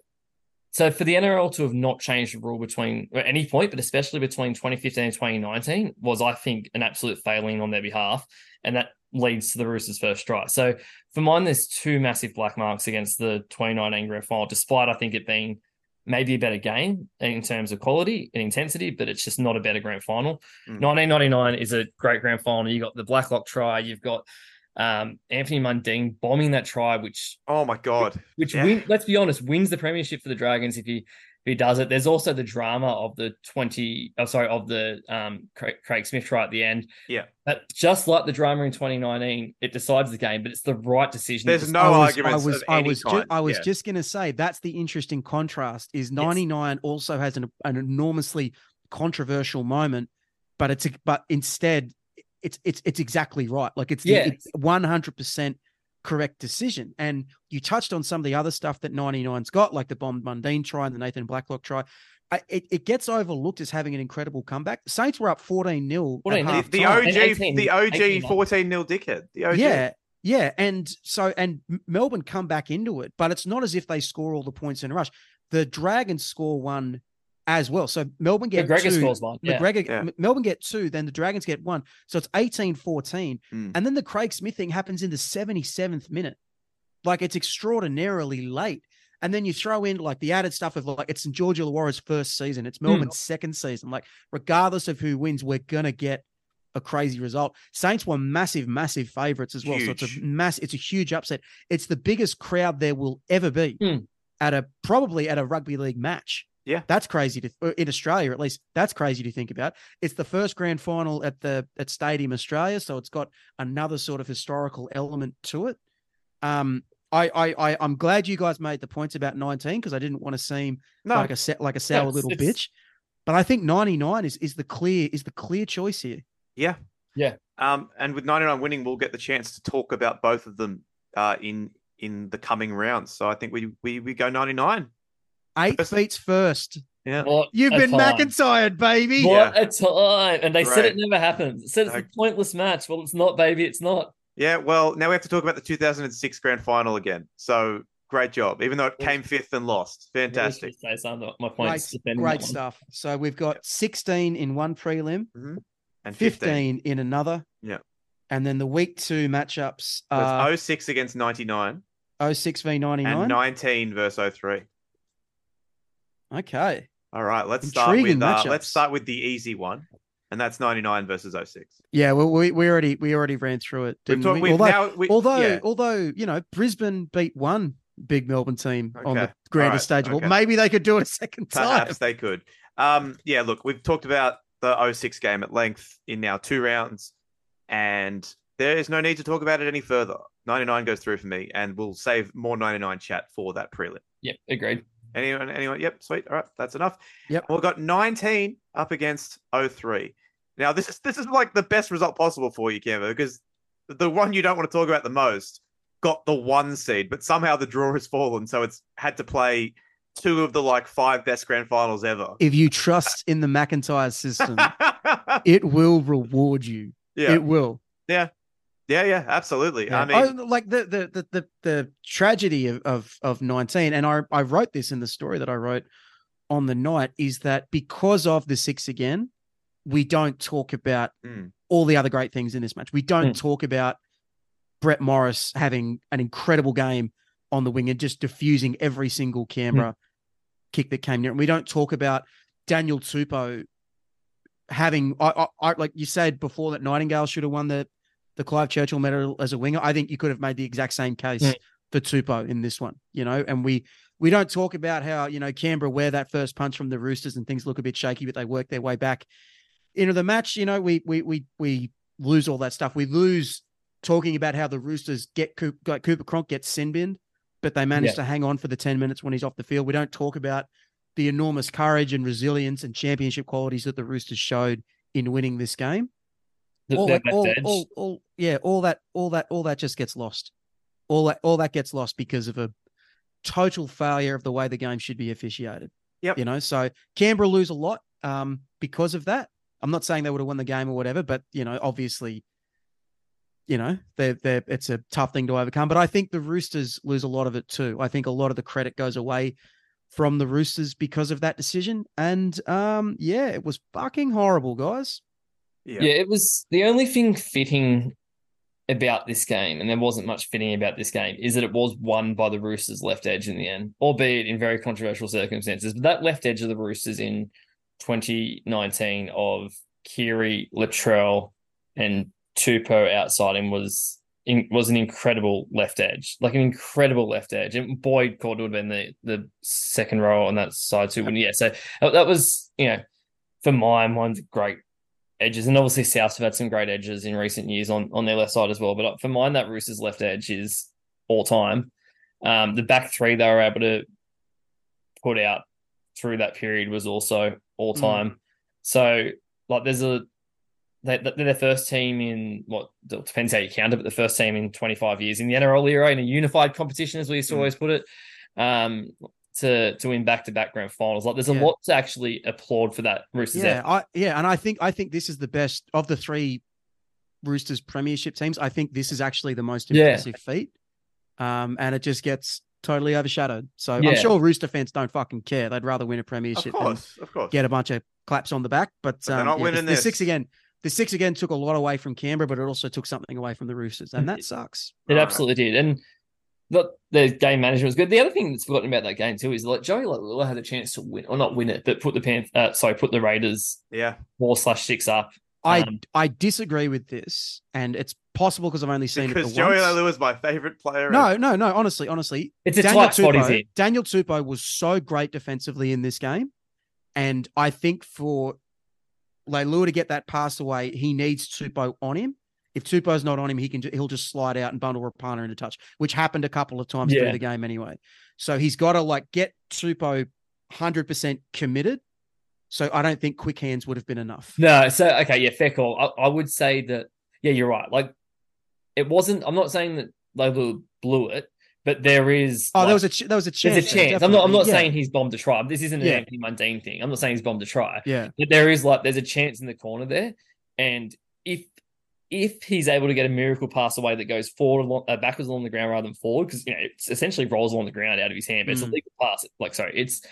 so for the NRL to have not changed the rule between at any point, but especially between 2015 and 2019, was I think an absolute failing on their behalf, and that leads to the Roosters' first strike. So for mine, there's two massive black marks against the 2019 grand final, despite I think it being maybe a better game in terms of quality and intensity, but it's just not a better grand final. Mm. 1999 is a great grand final. You got the Blacklock try, you've got um, Anthony Mundine bombing that try, which Oh my god! which Yeah. win, let's be honest, wins the premiership for the Dragons if he if he does it. There's also the drama of the 20, oh, sorry, of the um Craig, Craig Smith try at the end. Yeah. But just like the drama in 2019, it decides the game, but it's the right decision. There's no I was, arguments I was, I was, ju- I was Yeah. just going to say that's the interesting contrast. Is ninety nine also has an, an enormously controversial moment, but it's a, but instead it's it's it's exactly right. Like it's Yeah. one hundred percent correct decision. And you touched on some of the other stuff that 99's got, like the Bomb Mundine try and the Nathan Blacklock try. I, it, it gets overlooked as having an incredible comeback. Saints were up 14 0 14 nil. the, the. OG, 18 the OG 14 nil dickhead. The OG. Yeah, yeah, and so and Melbourne come back into it, but it's not as if they score all the points in a rush. The Dragons score one as well. So Melbourne get McGregor two. scores one. Yeah. McGregor, Yeah. M- Melbourne get two, then the Dragons get one. So it's 18-14. Mm. And then the Craig Smith thing happens in the 77th minute. Like it's extraordinarily late. And then you throw in like the added stuff of like it's St. George Illawarra's first season, it's Melbourne's second season. Like, regardless of who wins, we're gonna get a crazy result. Saints were massive, massive favorites as well. So it's a mass, it's a huge upset. It's the biggest crowd there will ever be Hmm. at a probably at a rugby league match. Yeah. That's crazy to uh, in Australia, at least that's crazy to think about. It's the first grand final at the at Stadium Australia, so it's got another sort of historical element to it. Um, I I, I I'm glad you guys made the points about 19 because I didn't want to seem No, like a set like a sour it's- little it's- bitch. But I think 99 is is the clear is the clear choice here. yeah. Yeah. Um, and with 99 winning, we'll get the chance to talk about both of them uh, in in the coming rounds. So I think we we, we go 99. Eight First- beats first. Yeah. What You've a been time. McIntyred, baby. What a time. And they said it never happens. Said it's No. a pointless match. Well, it's not, baby. It's not. Yeah. Well, now we have to talk about the 2006 grand final again. So great job, even though it came fifth and lost. Fantastic. Say some of my Great, points. defending great stuff. So we've got 16 in one prelim, mm-hmm. And 15 in another. Yeah. And then the week two matchups are it's 06 against 99 06 v 99, and 19 versus 03. Okay. All right, let's start with uh, matchups. let's start with the easy one, and that's 99 versus 06. Yeah, well, we, we already we already ran through it, We've didn't talked- we? we've although, now- we- although, yeah. although you know, Brisbane beat one big Melbourne team on the Okay. grander Alright, stage. Well, okay. maybe they could do it a second time. Perhaps they could. Um, yeah, look, we've talked about the 06 game at length in now two rounds, and there is no need to talk about it any further. 99 goes through for me, and we'll save more 99 chat for that prelim. Yep, agreed. Anyone? Anyone? Yep, sweet. All right, that's enough. Yep. We've got 19 up against 03. Now, this is this is like the best result possible for you, Kemba, because the one you don't want to talk about the most got the one seed, but somehow the draw has fallen, so it's had to play two of the like five best grand finals ever. If you trust in the McIntyre system, it will reward you. yeah, It will. yeah, yeah, yeah, absolutely. Yeah. I mean, Oh, like the the the the, the tragedy of, of of 19, and I I wrote this in the story that I wrote on the night is that because of the six again, we don't talk about Mm. all the other great things in this match. We don't Mm. talk about Brett Morris having an incredible game on the wing and just diffusing every single Canberra kick that came near. And we don't talk about Daniel Tupou having I, I, I like you said before that Nightingale should have won the the Clive Churchill medal as a winger. I think you could have made the exact same case Mm. for Tupou in this one, you know, and we we don't talk about how, you know, Canberra wear that first punch from the Roosters and things look a bit shaky, but they work their way back into the match. You know, we we we we lose all that stuff. We lose talking about how the Roosters get Cooper, like Cooper Cronk gets sin binned, but they manage Yeah. to hang on for the 10 minutes when he's off the field. We don't talk about the enormous courage and resilience and championship qualities that the Roosters showed in winning this game all, their that, left all, all, all, yeah, all that, all that, all that just gets lost. All that, all that gets lost because of a total failure of the way the game should be officiated. Yep. You know, so Canberra lose a lot um, because of that. I'm not saying they would have won the game or whatever, but you know, obviously, you know, they're, they're, it's a tough thing to overcome. But I think the Roosters lose a lot of it too. I think a lot of the credit goes away from the Roosters because of that decision. And um, yeah, it was fucking horrible, guys. yeah. Yeah, it was the only thing fitting about this game, and there wasn't much fitting about this game, is that it was won by the Roosters left edge in the end, albeit in very controversial circumstances. But that left edge of the Roosters in 2019 of Keary, Latrell, and Tupou outside him was in, was an incredible left edge, like an incredible left edge. And Boyd Cordner would have been the the second row on that side too. But yeah, so that was you know for mine one's great edges, and obviously South have had some great edges in recent years on on their left side as well. But uh, for mine, that Roosters left edge is all time. Um, the back three they were able to put out through that period was also all time. So like, there's a they, they're their first team in what depends how you count it, but the first team in 25 years in the NRL era in a unified competition, as we used to Mm. always put it. Um, to to win back to back grand finals, like there's a Yeah. lot to actually applaud for that Roosters Yeah, I yeah, and I think I think this is the best of the three Roosters premiership teams. I think this is actually the most Yeah. impressive feat. Um, and it just gets totally overshadowed. So Yeah. I'm sure Rooster fans don't fucking care. They'd rather win a Of premiership than course, of course. get a bunch of claps on the back. But, they're um, not yeah, winning the, the six again. The six again took a lot away from Canberra, but it also took something away from the Roosters, and that sucks. It Right. absolutely did. And the, the game management was good. The other thing that's forgotten about that game too is like Joey Leilua had a chance to win, or not win it, but put the Pan, uh, sorry, put the Raiders Yeah, four slash six up. I Um, I disagree with this, and it's possible because I've only seen because it the Joey once. Leilua is my favorite player. No, no, no. Honestly, honestly, It's a Daniel tight spot he's in. Daniel Tupou was so great defensively in this game. And I think for Leilua to get that pass away, he needs Tupou on him. If Tupou's not on him, he can he'll just slide out and bundle Rapana into touch, which happened a couple of times Yeah. through the game anyway. So he's got to like get Tupou 100% committed. So I don't think quick hands would have been enough. No, so okay, yeah, fair call. I, I would say that yeah, you're right. Like it wasn't. I'm not saying that Leilua blew it, but there is. Oh, like, there was a ch- there was a chance. there's a chance. I'm not. I'm not. Yeah. saying he's bombed a try. This isn't an Yeah. Anthony Mundine thing. I'm not saying he's bombed a try. Yeah. But there is like there's a chance in the corner there, and if if he's able to get a miracle pass away that goes forward along, uh, backwards along the ground rather than forward, because you know it essentially rolls along the ground out of his hand, but it's a Mm. legal pass. Like sorry, it's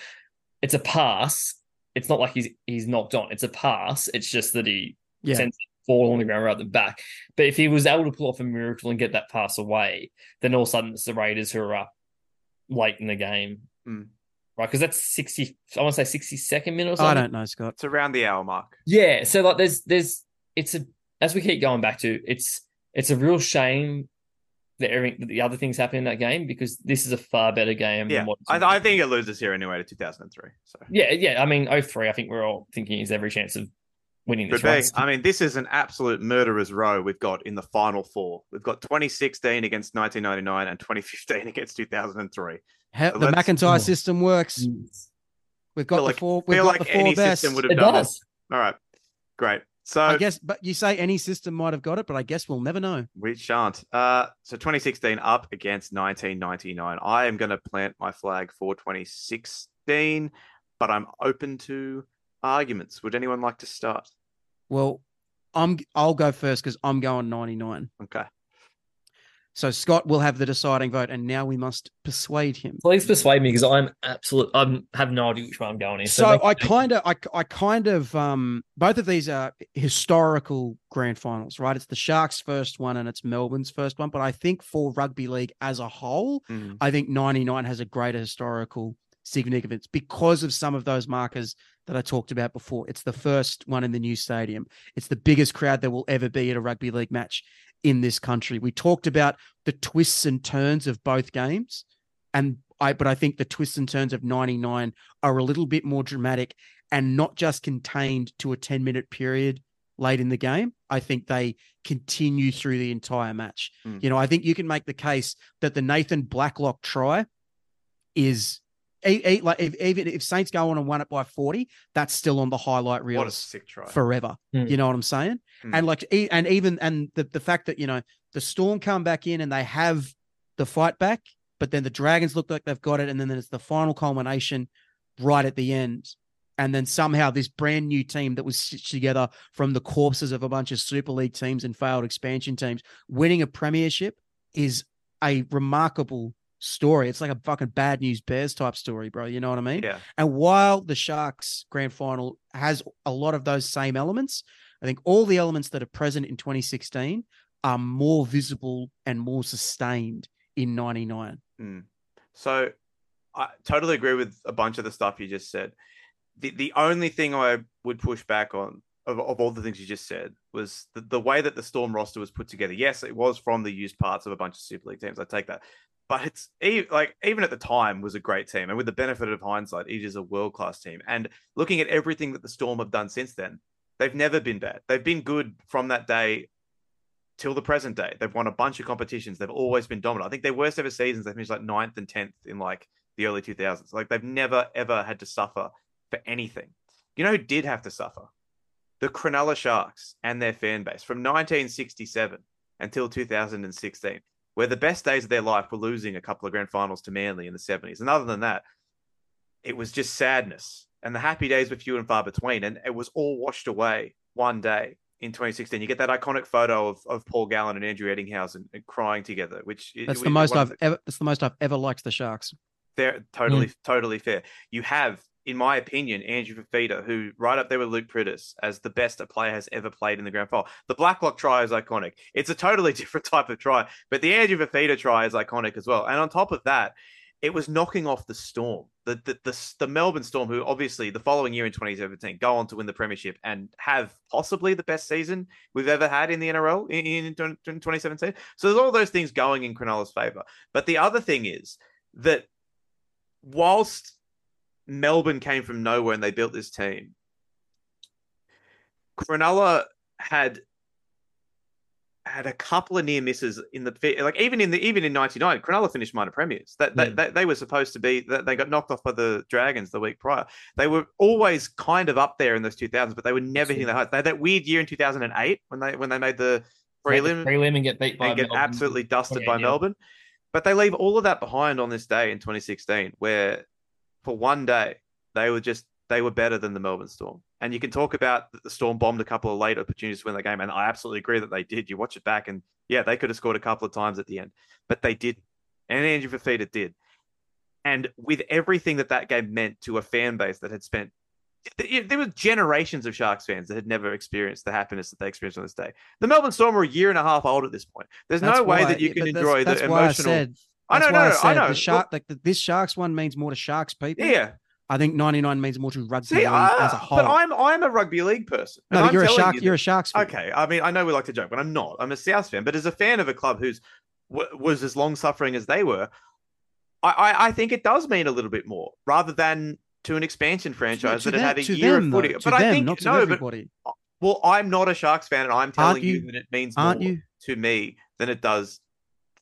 it's a pass. It's not like he's he's knocked on. It's a pass. It's just that he Yeah. sends it fall on the ground rather than back. But if he was able to pull off a miracle and get that pass away, then all of a sudden it's the Raiders who are up late in the game. Mm. Right, because that's sixty. I want to say sixty second minute or something. I don't know, Scott. It's around the hour mark. Yeah, so like there's there's it's a as we keep going back to it's it's a real shame that every, that the other things happen in that game because this is a far better game. Yeah, than what I, I think it loses here anyway to 2003. So yeah, yeah. I mean, 03, I think we're all thinking is every chance of winning this Could race. I mean, this is an absolute murderer's row we've got in the final four. We've got 2016 against 1999 and 2015 against 2003. How, the Let's- McIntyre Oh. system works. We've got Feel the like- four. We've feel got like the four any best. system would have It done does. this. All right, great. So I guess, but you say any system might have got it, but I guess we'll never know. we shan't. Uh, so 2016 up against 1999. I am going to plant my flag for 2016, but I'm open to arguments. Would anyone like to start? Well, I'm. I'll go first because I'm going 99. Okay. So Scott will have the deciding vote, and now we must persuade him. Please persuade me because I'm absolute. I'm have no idea which way I'm going in. So make- I kind of, I, I kind of, um, both of these are historical grand finals, right? It's the Sharks' first one and it's Melbourne's first one. But I think for rugby league as a whole, Mm. I think 99 has a greater historical significance because of some of those markers that I talked about before. It's the first one in the new stadium. It's the biggest crowd there will ever be at a rugby league match in this country. We talked about the twists and turns of both games and I but I think the twists and turns of 99 are a little bit more dramatic and not just contained to a 10 minute period late in the game. I think they continue through the entire match. Mm. You know, I think you can make the case that the Nathan Blacklock try is e- e- like if, even if Saints go on and won it by 40, that's still on the highlight reel. What a sick try. forever. Mm. You know what I'm saying? Mm. And like, e- and even and the the fact that you know the Storm come back in and they have the fight back, but then the Dragons look like they've got it, and then there's the final culmination right at the end. And then somehow this brand new team that was stitched together from the corpses of a bunch of Super League teams and failed expansion teams winning a premiership is a remarkable story. It's like a fucking bad news bears type story, bro. You know what I mean? yeah. And while the Sharks grand final has a lot of those same elements, I think all the elements that are present in 2016 are more visible and more sustained in 99. Mm. So I totally agree with a bunch of the stuff you just said. The the only thing I would push back on of, of all the things you just said was the, the way that the Storm roster was put together. Yes, it was from the used parts of a bunch of Super League teams. I take that. But it's like even at the time was a great team, and with the benefit of hindsight, it is a world class team. And looking at everything that the Storm have done since then, they've never been bad. They've been good from that day till the present day. They've won a bunch of competitions. They've always been dominant. I think their worst ever seasons, they finished like ninth and tenth in like the early 2000s. Like they've never ever had to suffer for anything. You know who did have to suffer? The Cronulla Sharks and their fan base from 1967 until 2016, where the best days of their life were losing a couple of grand finals to Manly in the 70s. And other than that, it was just sadness. And the happy days were few and far between. And it was all washed away one day in 2016. You get that iconic photo of, of Paul Gallen and Andrew Ettingshausen uh, crying together, which is That's which the most I've ever that's the most I've ever liked the Sharks. they're totally, mm. totally fair. You have, in my opinion, Andrew Fifita, who right up there with Luke Priddis as the best a player has ever played in the grand final. The Blacklock try is iconic. It's a totally different type of try, but the Andrew Fifita try is iconic as well. And on top of that, it was knocking off the Storm, the the the, the Melbourne Storm, who obviously the following year in 2017 go on to win the premiership and have possibly the best season we've ever had in the NRL in, in 2017. So there's all those things going in Cronulla's favor. But the other thing is that whilst Melbourne came from nowhere and they built this team, Cronulla had had a couple of near misses in the like even in the even in '99, Cronulla finished minor premiers. That they, Mm. they, they were supposed to be that they got knocked off by the Dragons the week prior. They were always kind of up there in those 2000s, but they were never hitting the heights. They had that weird year in 2008 when they when they made the prelim prelim and get beat by and get Melbourne. absolutely dusted by 28-0. Melbourne. But they leave all of that behind on this day in 2016, where for one day they were just they were better than the Melbourne Storm. And you can talk about the Storm bombed a couple of late opportunities to win the game, and I absolutely agree that they did. You watch it back, and yeah, they could have scored a couple of times at the end, but they didn't. and Andrew Fifita did. And with everything that that game meant to a fan base that had spent there were generations of Sharks fans that had never experienced the happiness that they experienced on this day. The Melbourne Storm were a year and a half old at this point. There's That's no way why- that you can enjoy that's the why emotional. I said. I know, that's no, no, I I know. The shark, like the, this Sharks one means more to Sharks people. yeah, I think 99 means more to rugby see, league I, as a whole. but I'm I'm a rugby league person. no, but I'm you're a shark. you You're a Sharks. fan. Okay, I mean, I know we like to joke, but I'm not. I'm a South fan. But as a fan of a club who's w- was as long suffering as they were, I, I I think it does mean a little bit more rather than to an expansion franchise that had a year them, of footy. But I them, think not to no, but everybody. well, I'm not a Sharks fan, and I'm telling you, you? that it means Aren't more you? to me than it does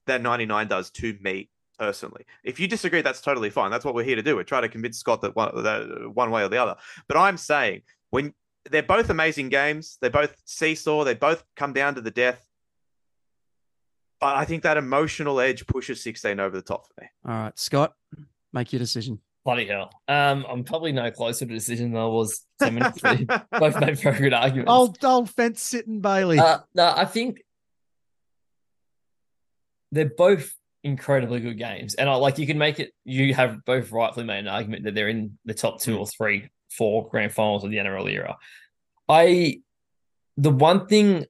that 99 does to me personally. If you disagree, that's totally fine. That's what we're here to do. We're trying to convince Scott that one, that one way or the other. But I'm saying when they're both amazing games, they both seesaw, they both come down to the death. But I think that emotional edge pushes 16 over the top for me. All right, Scott, make your decision. Bloody hell. Um, I'm probably no closer to a decision than I was 10 minutes ago. Both made very good arguments. Old old fence sitting Bailey. Uh, no, I think they're both incredibly good games, and I like you can make it. You have both rightfully made an argument that they're in the top two hmm. or three, four grand finals of the NRL era. I, the one thing,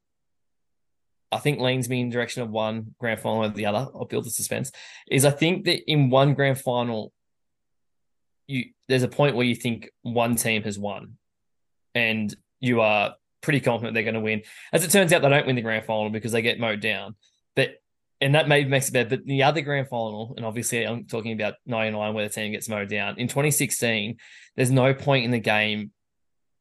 I think leans me in the direction of one grand final over the other. I'll build the suspense. Is I think that in one grand final, you there's a point where you think one team has won, and you are pretty confident they're going to win. As it turns out, they don't win the grand final because they get mowed down. But and that maybe makes it better. But the other grand final, and obviously I'm talking about 99 where the team gets mowed down. In 2016, there's no point in the game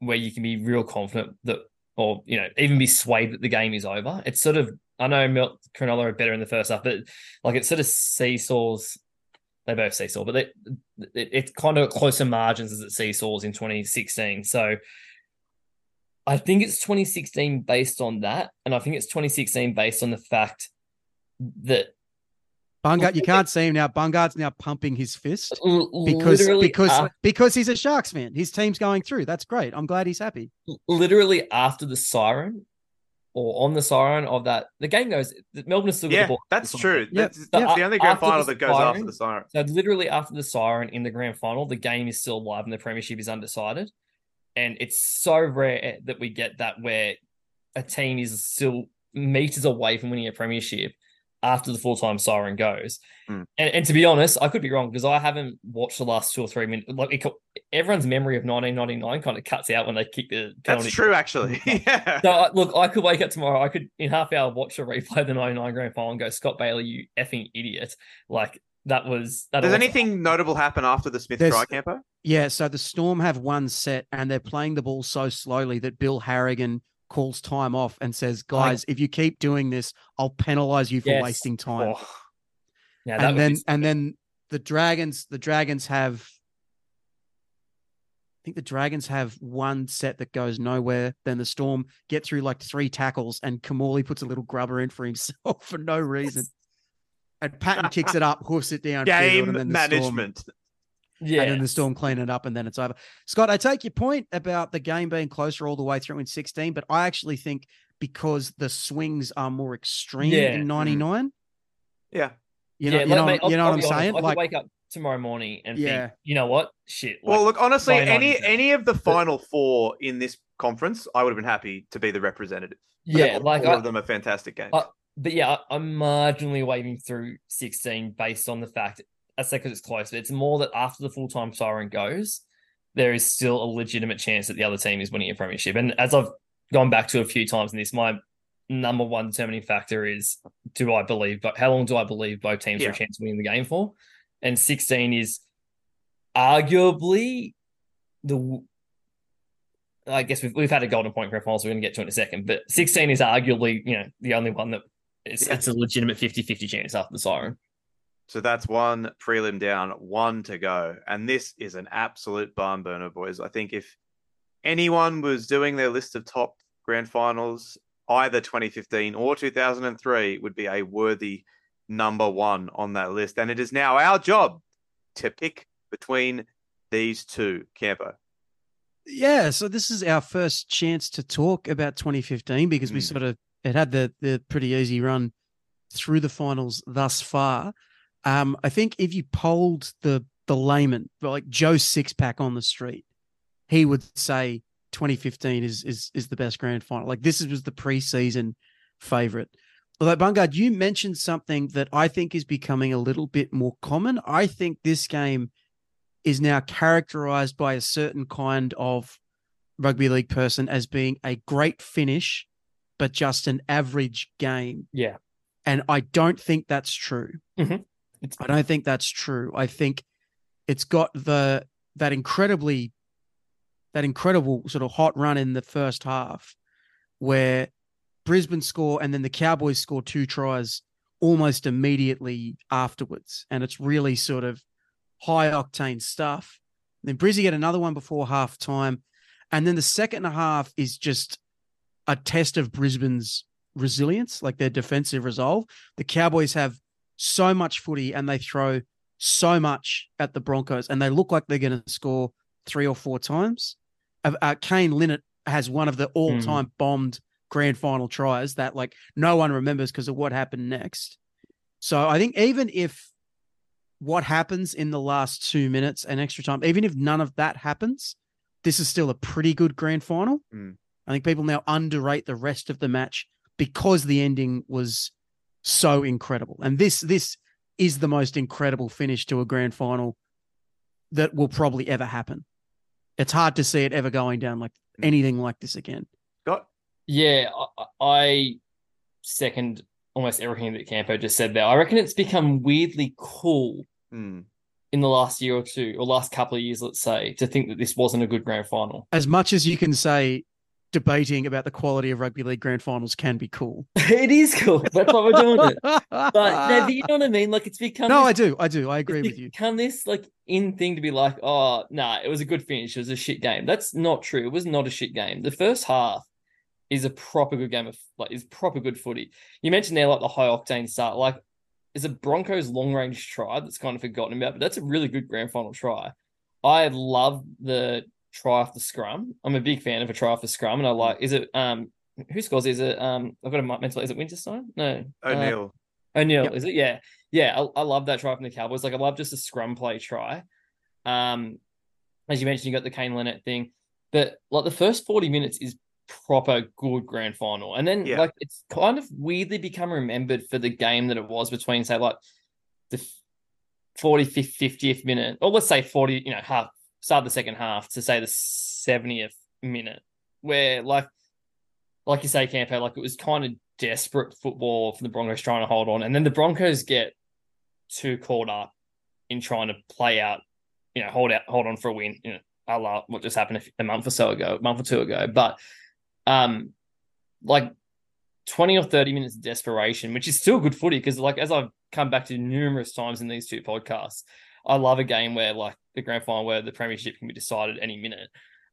where you can be real confident that, or you know, even be swayed that the game is over. It's sort of I know Mel Cronulla are better in the first half, but like it sort of seesaws. They both seesaw, but they, it, it's kind of closer margins as it seesaws in 2016. So I think it's 2016 based on that, and I think it's 2016 based on the fact that Bungard, you can't see him now. Bungard's now pumping his fist because literally because af- because he's a Sharks fan. His team's going through. That's great. I'm glad he's happy. literally after the siren or on the siren of that, the game goes. Melbourne has still got the Yeah, ball. that's true. on- Yep. That's, Yep. that's the only grand After final that goes after the siren. So literally after the siren in the grand final, the game is still alive and the premiership is undecided. And it's so rare that we get that where a team is still meters away from winning a premiership after the full time siren goes. Mm. And, and to be honest, I could be wrong because I haven't watched the last two or three minutes. Like it, everyone's memory of 1999 kind of cuts out when they kick the penalty. That's true, actually. yeah. So I- look, I could wake up tomorrow. I could in half hour watch a replay of the 99 grand final and go, Scott Bailey, you effing idiot. Like that was that Does also- anything notable happen after the Smith There's- try, Campo? Yeah, so the Storm have one set and they're playing the ball so slowly that Bill Harrigan calls time off and says, "Guys, if you keep doing this, I'll penalize you for Yes. wasting time." Oh. Yeah, and then be- and then the Dragons, the Dragons have I think the Dragons have one set that goes nowhere. Then the Storm get through like three tackles, and Kimmorley puts a little grubber in for himself for no reason. And Patten kicks it up, hoofs it down. Game and then the Storm- management. Yeah, and then the Storm clean it up, and then it's over. Scott, I take your point about the game being closer all the way through in 16, but I actually think because the swings are more extreme Yeah. in mm-hmm. 99, Yeah. you know, yeah, you know, mate, you know I'll what I'm be honest, saying? I Like, wake up tomorrow morning and Yeah. think, you know what, shit. well, look, honestly, any 97. any of the final four in this conference, I would have been happy to be the representative. yeah, all, like all I, of them are fantastic games. I- but yeah, I- I'm marginally waving through 16 based on the fact, I say because it's close, but it's more that after the full time siren goes, there is still a legitimate chance that the other team is winning a premiership. And as I've gone back to a few times in this, my number one determining factor is do I believe, but how long do I believe both teams are Yeah. a chance of winning the game for? And 16 is arguably the I guess we've, we've had a golden point grand final, so we're going to get to it in a second. But 16 is arguably, you know, the only one that it's, Yeah. it's a legitimate 50 50 chance after the siren. So that's one prelim down, one to go. And this is an absolute barn burner, boys. I think if anyone was doing their list of top grand finals, either 2015 or 2003 would be a worthy number one on that list. And it is now our job to pick between these two. Campo. yeah, so this is our first chance to talk about 2015 because we Mm. sort of it had the the pretty easy run through the finals thus far. Um, I think if you polled the the layman, like Joe Sixpack on the street, he would say 2015 is is is the best grand final. Like this was the preseason favorite. Although Bungard, you mentioned something that I think is becoming a little bit more common. I think this game is now characterized by a certain kind of rugby league person as being a great finish, but just an average game. Yeah. And I don't think that's true. Mhm. I don't think that's true. I think it's got the that incredibly that incredible sort of hot run in the first half where Brisbane score and then the Cowboys score two tries almost immediately afterwards. And it's really sort of high octane stuff. then Brizzy get another one before half time. And then the second half is just a test of Brisbane's resilience, like their defensive resolve. The Cowboys have so much footy and they throw so much at the Broncos and they look like they're going to score three or four times. Uh, uh, Kane Linnett has one of the all time bombed grand final tries that like no one remembers because of what happened next. So I think even if what happens in the last two minutes and extra time, even if none of that happens, this is still a pretty good grand final. Mm. I think people now underrate the rest of the match because the ending was so incredible. And this this is the most incredible finish to a grand final that will probably ever happen. It's hard to see it ever going down like anything like this again. Got Yeah, I, I second almost everything that Campo just said there. I reckon it's become weirdly cool mm, in the last year or two, or last couple of years, let's say, to think that this wasn't a good grand final. As much as you can say debating about the quality of rugby league grand finals can be cool. it is cool. That's why we're doing it. But no, you know what I mean? Like it's become No, this I do. I do. I agree it's with you. Become this like in thing to be like, oh nah, it was a good finish. It was a shit game. That's not true. It was not a shit game. The first half is a proper good game of like is proper good footy. You mentioned there like the high octane start. Like is a Broncos long range try that's kind of forgotten about, but that's a really good grand final try. I love the try off the scrum. I'm a big fan of a try off the scrum, and I like. Is it um who scores? Is it um I've got a mental. Is it Winterstein? No, uh, O'Neill. O'Neill, Yep. is it? Yeah. Yeah. I, I love that try from the Cowboys. Like, I love just a scrum play try. Um, as you mentioned, you got the Kane Linnett thing, but like the first 40 minutes is proper good grand final. And then, Yeah. like, it's kind of weirdly become remembered for the game that it was between, say, like the 45th, 50th minute, or let's say 40, you know, half, start the second half to say the 70th minute, where, like, like you say, Campo, like it was kind of desperate football for the Broncos trying to hold on. And then the Broncos get too caught up in trying to play out, you know, hold out, hold on for a win. You know, a la what just happened a month or so ago, a month or two ago. But um, like 20 or 30 minutes of desperation, which is still good footy because, like, as I've come back to numerous times in these two podcasts, I love a game where, like, the grand final where the premiership can be decided any minute.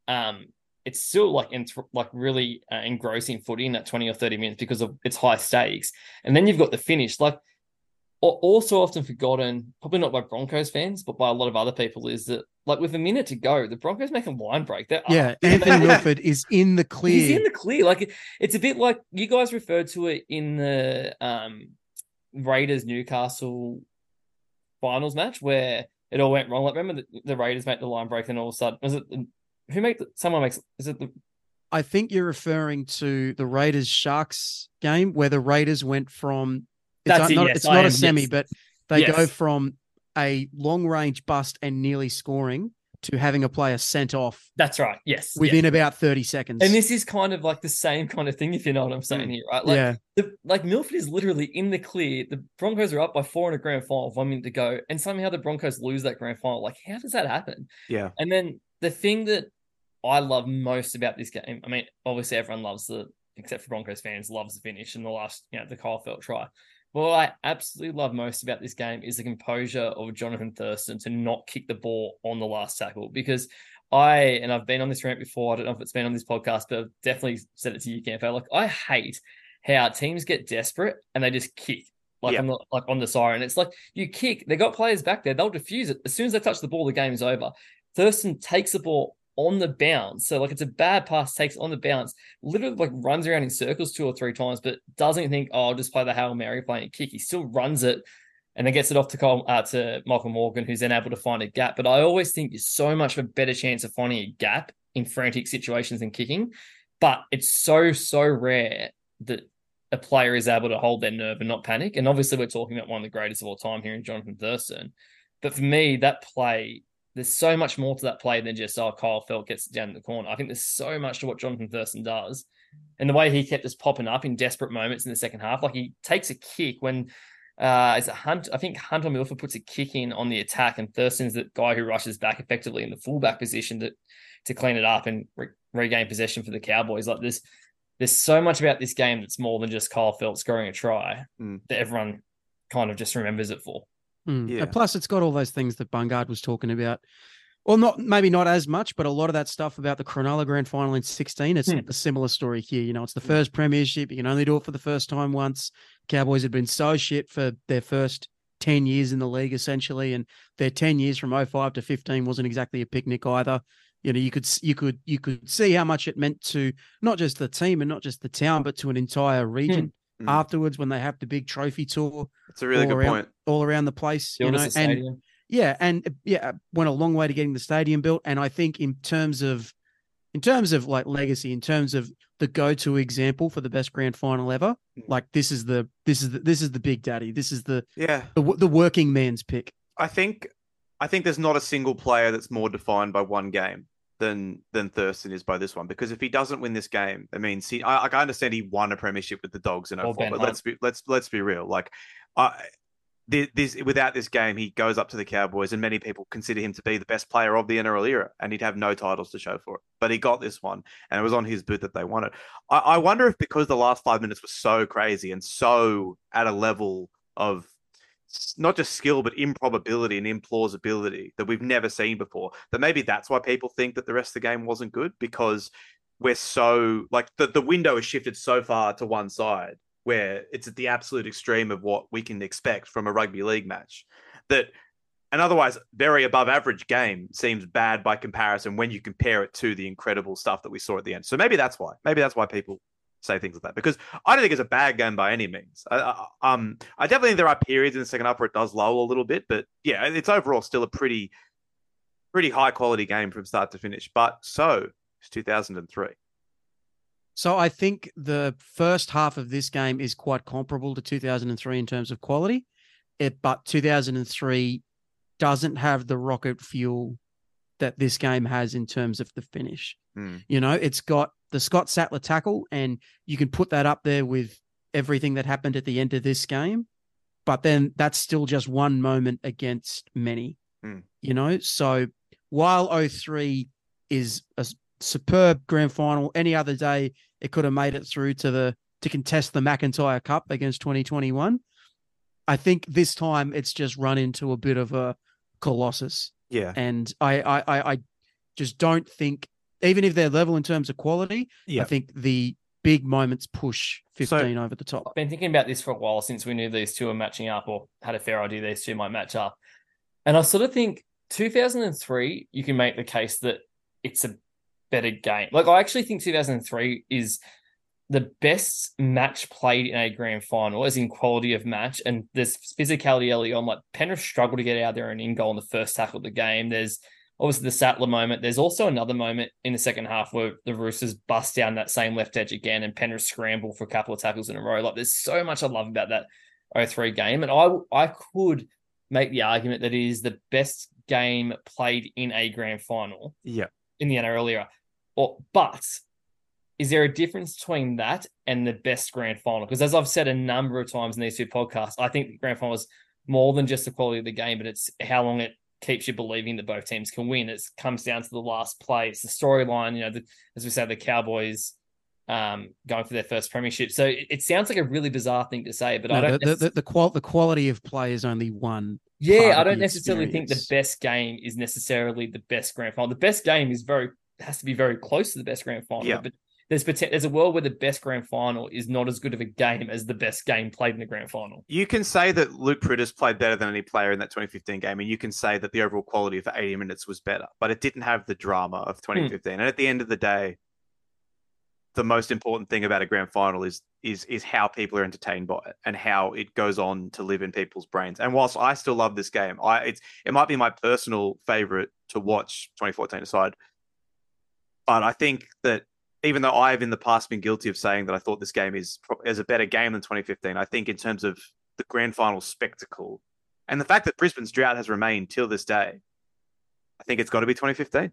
Um, it's still like ent- like really uh, engrossing footy in that 20 or 30 minutes because of its high stakes. And then you've got the finish. Like also often forgotten, probably not by Broncos fans, but by a lot of other people, is that like with a minute to go, the Broncos make a line break. They're Yeah, up. Anthony Milford is in the clear. He's in the clear. Like it's a bit like you guys referred to it in the um Raiders Newcastle finals match where it all went wrong. Like remember the, the Raiders make the line break and all of a sudden was it who make the, someone makes is it the I think you're referring to the Raiders Sharks game where the Raiders went from it's That's it, not, yes, it's I not am, a semi, yes. but they Yes. go from a long range bust and nearly scoring to having a player sent off That's right. Yes. within yes. about 30 seconds. And this is kind of like the same kind of thing, if you know what I'm saying Mm. here, right? Like, yeah, the, like Milford is literally in the clear. The Broncos are up by four in a grand final, with one minute to go, and somehow the Broncos lose that grand final. Like, how does that happen? Yeah. And then the thing that I love most about this game, I mean, obviously everyone loves the, except for Broncos fans, loves the finish and the last, you know, the Kyle Feldt try. What I absolutely love most about this game is the composure of Jonathan Thurston to not kick the ball on the last tackle because I, and I've been on this rant before, I don't know if it's been on this podcast, but I've definitely said it to you, Campo. Like, I hate how teams get desperate and they just kick. Like Yeah. on the like on the siren. It's like you kick, they got players back there, they'll defuse it. As soon as they touch the ball, the game's over. Thurston takes the ball on the bounce. So like it's a bad pass, takes on the bounce, literally like runs around in circles two or three times, but doesn't think, oh, I'll just play the Hail Mary playing a kick. He still runs it and then gets it off to Col- uh, to Michael Morgan, who's then able to find a gap. But I always think there's so much of a better chance of finding a gap in frantic situations and kicking. But it's so, so rare that a player is able to hold their nerve and not panic. And obviously, we're talking about one of the greatest of all time here in Jonathan Thurston. But for me, that play, there's so much more to that play than just, oh, Kyle Feldt gets down in the corner. I think there's so much to what Jonathan Thurston does. And the way he kept us popping up in desperate moments in the second half, like he takes a kick when uh, is it Hunt? I think Hunter Milford puts a kick in on the attack, and Thurston's the guy who rushes back effectively in the fullback position to to clean it up and re- regain possession for the Cowboys. Like there's there's so much about this game that's more than just Kyle Feldt scoring a try Mm. that everyone kind of just remembers it for. Mm. Yeah. And plus, it's got all those things that Bungard was talking about. Well, not maybe not as much, but a lot of that stuff about the Cronulla Grand Final in sixteen. It's Hmm. a similar story here. You know, it's the first premiership. You can only do it for the first time once. Cowboys had been so shit for their first ten years in the league, essentially, and their ten years from 05 to fifteen wasn't exactly a picnic either. You know, you could you could you could see how much it meant to not just the team and not just the town, but to an entire region. Hmm. Afterwards, when they have the big trophy tour It's a really all good around- point. all around the place, you know, us and yeah, and yeah, went a long way to getting the stadium built. And I think in terms of, in terms of like legacy, in terms of the go-to example for the best grand final ever, Mm. like this is the this is the, this is the big daddy. This is the Yeah. the, the working man's pick. I think I think there's not a single player that's more defined by one game than than Thurston is by this one. Because if he doesn't win this game, I mean, see, I, I understand he won a premiership with the Dogs in oh Or 04, but Hunt. let's be let's let's be real. Like, I thi- this without this game, he goes up to the Cowboys, and many people consider him to be the best player of the NRL era, and he'd have no titles to show for it. But he got this one, and it was on his boot that they won it. I, I wonder if because the last five minutes were so crazy and so at a level of not just skill but improbability and implausibility that we've never seen before that maybe that's why people think that the rest of the game wasn't good because we're so like the, the window is shifted so far to one side where it's at the absolute extreme of what we can expect from a rugby league match that an otherwise very above average game seems bad by comparison when you compare it to the incredible stuff that we saw at the end. So maybe that's why maybe that's why people say things like that because I don't think it's a bad game by any means. I, I, um, I definitely think there are periods in the second half where it does lull a little bit, but yeah, it's overall still a pretty, pretty high quality game from start to finish. But so it's 2003. So I think the first half of this game is quite comparable to 2003 in terms of quality, it, but 2003 doesn't have the rocket fuel that this game has in terms of the finish. Hmm. You know, it's got the Scott Sattler tackle, and you can put that up there with everything that happened at the end of this game. But then that's still just one moment against many, Hmm. you know? So while 03 is a superb grand final, any other day it could have made it through to the to contest the McIntyre Cup against 2021. I think this time it's just run into a bit of a colossus Yeah. and I, I I I just don't think even if they're level in terms of quality, Yeah. I think the big moments push 15 over the top. I've been thinking about this for a while since we knew these two were matching up or had a fair idea these two might match up. And I sort of think 2003, you can make the case that it's a better game. Like, I actually think 2003 is the best match played in a grand final, is in quality of match. And there's physicality early on. Like, Penrith struggled to get out there and in goal in the first tackle of the game. There's obviously the Sattler moment. There's also another moment in the second half where the Roosters bust down that same left edge again and Penrith scramble for a couple of tackles in a row. Like there's so much I love about that 03 game. And I I could make the argument that it is the best game played in a grand final Yeah. in the NRL era. Or but is there a difference between that and the best grand final? Because as I've said a number of times in these two podcasts, I think the grand final is more than just the quality of the game, but it's how long it keeps you believing that both teams can win. It comes down to the last play. It's the storyline, you know, the, as we say, the Cowboys um, going for their first premiership. So it, it sounds like a really bizarre thing to say, but I don't. the, the, the, the, qual- the quality of play is only one. yeah, part I don't the necessarily think the best game is necessarily the best grand final. The best game is very has to be very close to the best grand final. Yeah. But there's there's a world where the best grand final is not as good of a game as the best game played in the grand final. You can say that Luke Priddis played better than any player in that 2015 game, and you can say that the overall quality for 80 minutes was better, but it didn't have the drama of hmm. 2015. And at the end of the day, the most important thing about a grand final is is is how people are entertained by it and how it goes on to live in people's brains. And whilst I still love this game, I it's it might be my personal favorite to watch 2014 aside. But I think that even though I have in the past been guilty of saying that I thought this game is is a better game than 2015, I think in terms of the grand final spectacle and the fact that Brisbane's drought has remained till this day, I think it's got to be 2015.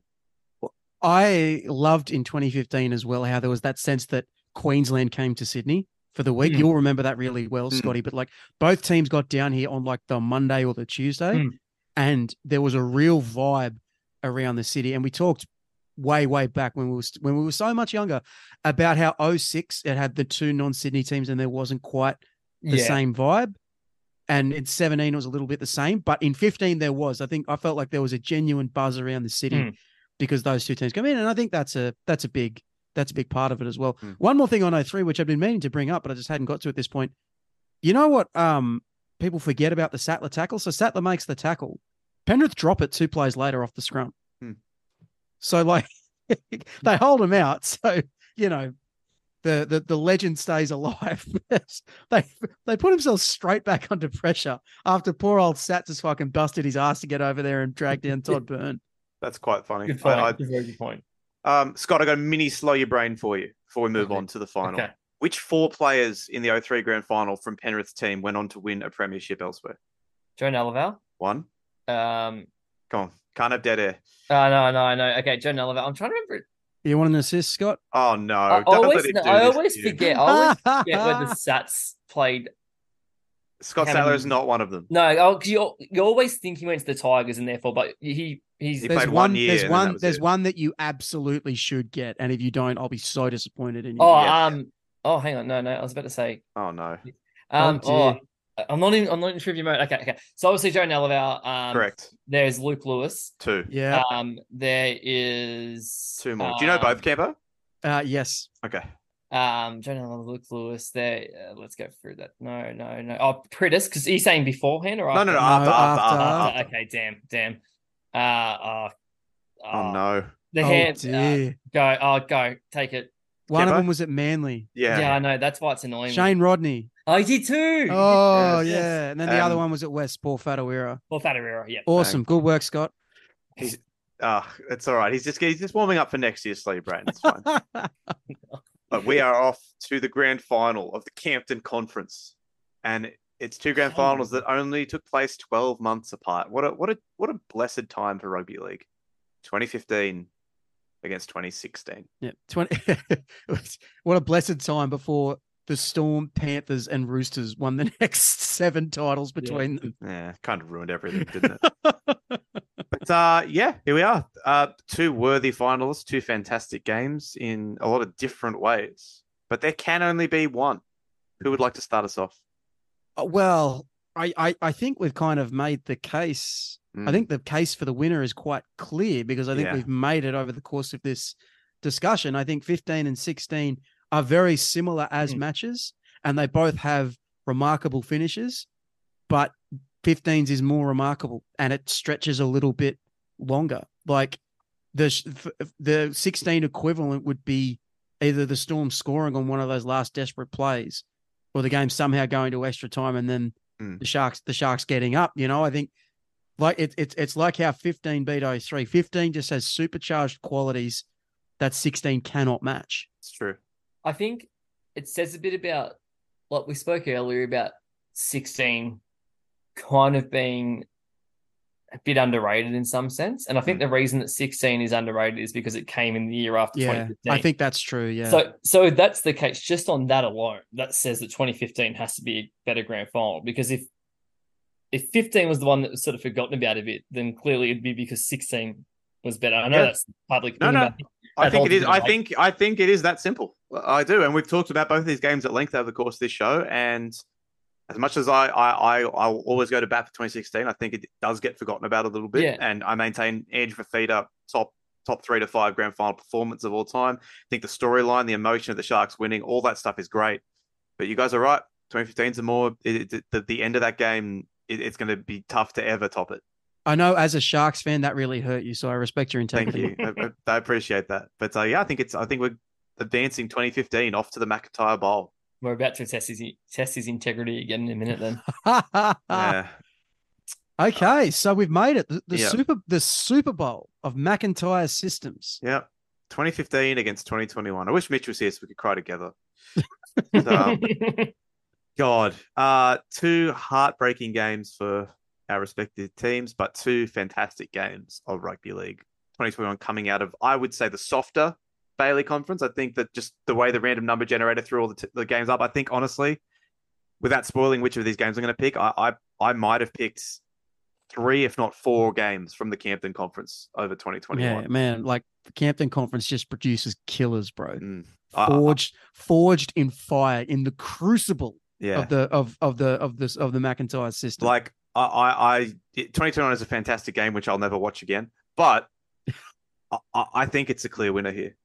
I loved in 2015 as well how there was that sense that Queensland came to Sydney for the week. Mm. You'll remember that really well, Mm. Scotty. But like both teams got down here on like the Monday or the Tuesday, Mm. and there was a real vibe around the city. And we talked way, way back when we was when we were so much younger about how 06 it had the two non-Sydney teams and there wasn't quite the yeah. same vibe. And in 17 it was a little bit the same, but in 15 there was. I think I felt like there was a genuine buzz around the city Mm. because those two teams come in, and I think that's a that's a big that's a big part of it as well. Mm. One more thing on 03, which I've been meaning to bring up, but I just hadn't got to at this point. You know what? Um, people forget about the Sattler tackle. So Sattler makes the tackle. Penrith drop it two plays later off the scrum. So like they hold him out. So you know the the the legend stays alive. they they put themselves straight back under pressure after poor old Sats has fucking busted his ass to get over there and drag down Todd Byrne. That's quite funny. Good point. I- Good, very good point. Um, Scott, I got a mini slow your brain for you before we move Okay. on to the final. Okay. Which four players in the 03 grand final from Penrith's team went on to win a premiership elsewhere? Joe Galuvao. One. Um, Come on. Can't have dead air. oh, no, no, no. Okay, Joe Galuvao. I'm trying to remember. You want an assist, Scott? Oh no! I Don't always, let him no, do I always to forget. I always forget where the Sats played. Scott how Sattler is not one of them. No, oh, 'cause you you always think he went to the Tigers and therefore, but he he's He there's played one, one year there's and then that one there's it. one that you absolutely should get and if you don't i'll be so disappointed in you oh Yeah. um oh hang on no no I was about to say Oh no! um Oh, oh, I'm not in I'm not in trivia mode. Okay, okay. So obviously Joe Galuvao. Um, Correct. There's Luke Lewis. Two. yeah Um, there is Two more. Do you know um, both, Camper? uh yes Okay. Um, Joe Galuvao, Luke Lewis. There. Uh, let's go through that. No, no, no. Oh, Priddis, because he's saying beforehand or No, after? no, no. No, After, after, after, after, After, after. Okay, damn, damn. Uh, uh, Oh no! The oh hand. uh, go. Oh, go. Take it. one of them was at manly Yeah. Yeah, I know. That's why it's annoying. me. shane rodney Oh, he did too. oh Yes, yeah yes. and then the other Um, one was at west paul Whatuira. Well, Whatuira. Yeah. awesome good work scott He's. Ah, it's all right. He's just he's just warming up for next year's Slay Brain. It's fine. but we are off to the grand final of the Campton Conference, and it's two grand finals that only took place twelve months apart. What a what a what a blessed time for rugby league. 2015 against 2016. yeah 20 what a blessed time before the storm panthers and roosters won the next seven titles between them Yeah, kind of ruined everything, didn't it? but uh, yeah, here we are. Uh, two worthy finalists, two fantastic games in a lot of different ways. But there can only be one. Who would like to start us off? Uh, Well, I, I, I think we've kind of made the case. I Mm. think the case for the winner is quite clear because I think Yeah. we've made it over the course of this discussion. I think 15 and 16 are very similar as Mm. matches, and they both have remarkable finishes, but 15's is more remarkable and it stretches a little bit longer. Like the sh- f- f- the 16 equivalent would be either the Storm scoring on one of those last desperate plays or the game somehow going to extra time and then Mm. the Sharks the Sharks getting up. You know, I think like it, it's it's like how 15 beat 03. 15 just has supercharged qualities that 16 cannot match. It's true. I think it says a bit about like we spoke earlier about 16 kind of being a bit underrated in some sense. And I think hmm. the reason that 16 is underrated is because it came in the year after Yeah, 2015. I think that's true. Yeah. So so that's the case. Just on that alone, that says that 2015 has to be a better grand final. Because if if 15 was the one that was sort of forgotten about a bit, then clearly it'd be because 16 was better. I know Yeah. that's public. No, no. I think it is. I think. I think it is that simple. I do, and we've talked about both of these games at length over the course of this show. And as much as I, I, I, I'll always go to bat for 2016, I think it does get forgotten about a little bit. Yeah. And I maintain Andrew Fifita top top three to five grand final performance of all time. I think the storyline, the emotion of the Sharks winning, all that stuff is great. But you guys are right. 2015 is a more it, it, the, the end of that game. It, it's going to be tough to ever top it. I know as a Sharks fan that really hurt you, so I respect your integrity. Thank you. I, I I appreciate that. But uh, yeah, I think it's. I think we're advancing 2015 off to the McIntyre Bowl. we're about to test his test his integrity again in a minute. Then Yeah. okay, so we've made it. The, the Yeah. super the Super Bowl of McIntyre systems. Yeah. 2015 against 2021. I wish Mitch was here so we could cry together. um, God, uh, two heartbreaking games for our respective teams, but two fantastic games of rugby league. 2021 coming out of, I would say, the softer Bailey Conference. I think that just the way the random number generator threw all the, t- the games up, I think honestly, without spoiling which of these games I'm going to pick, I, I I might have picked three, if not four, games from the Campton Conference over 2021. Yeah, man, like the Campton Conference just produces killers, bro. Mm. I- I- Forged, forged in fire in the crucible yeah. of the of of the of this of the McIntyre system. Like I, I, I 2021 is a fantastic game, which I'll never watch again. But I I think it's a clear winner here.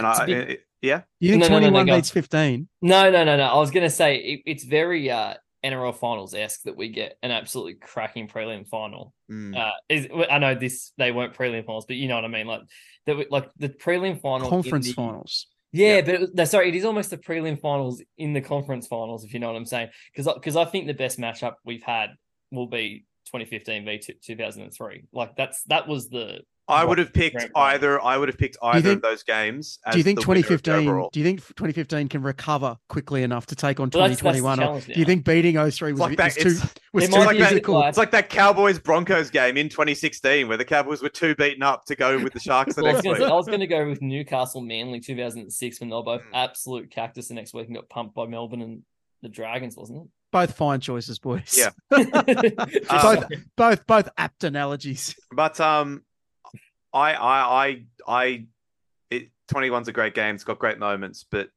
To- and to I, be- it- yeah, you think No, no, no, no, twenty one beats fifteen? No, no, no, no. I was gonna say it, it's very uh NRL finals esque that we get an absolutely cracking prelim final. Mm. Uh, is I know this they weren't prelim finals, but you know what I mean. Like that, we- like the prelim final, Conference the- finals. Yeah, Yeah. but it, no, sorry, it is almost the prelim finals in the conference finals, if you know what I'm saying. Because because I think the best matchup we've had will be 2015 v 2003. Like that's that was the I would have picked either. I would have picked either think- of those games. As Do you think the winner of the 2015? Do you think 2015 can recover quickly enough to take on Well, that's- that's the 2021? Or do you think beating 03 was, It's like was that. too It's, was too like be physical? like- it's like that Cowboys Broncos game in 2016 where the Cowboys were too beaten up to go with the Sharks the Well, I was next gonna week. say- I was going to go with Newcastle Manly 2006 when they were both Mm. absolute cactus the next week and got pumped by Melbourne and the Dragons, wasn't it? Both fine choices, boys. Yeah. it? Um, both both both apt analogies. But um, I I I I it 21's a great game. It's got great moments, but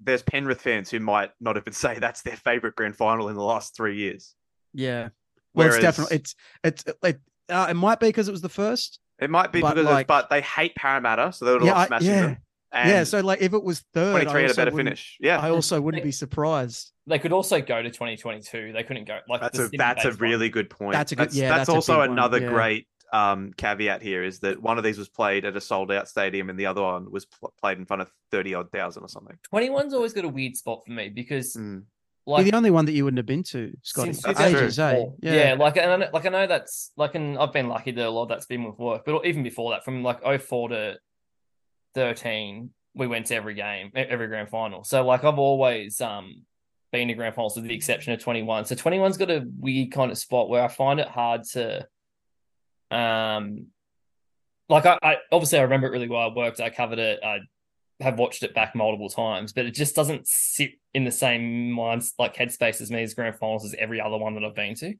there's Penrith fans who might not even say that's their favorite grand final in the last three years. Yeah. Well, Whereas it's definitely it's it's it, uh, it might be because it was the first. it might be but because, like- of, but they hate Parramatta, so they would Yeah, love I- smashing yeah. them. And yeah. So like, if it was third, 23 I had a better finish. Yeah, I also wouldn't be surprised. they could also go to 2022. They couldn't go like that's a that's a based one. really good point. That's a good- That's, yeah, that's that's also big one, another yeah. great um, caveat here is that one of these was played at a sold out stadium and the other one was pl- played in front of thirty odd thousand or something. 21's always got a weird spot for me because Mm. like You're the only one that you wouldn't have been to, Scotty. since That's Ages, true. eh? 2004. Yeah. like and I know, like I know that's like and I've been lucky that a lot of that's been with work, but even before that, from like 04 to 13, we went to every game, every grand final. So like I've always um been to grand finals with the exception of 21. So 21's got a weird kind of spot where I find it hard to um like I, I obviously I remember it really well. I worked, I covered it, I have watched it back multiple times, but it just doesn't sit in the same minds like headspace as me as grand finals as every other one that I've been to.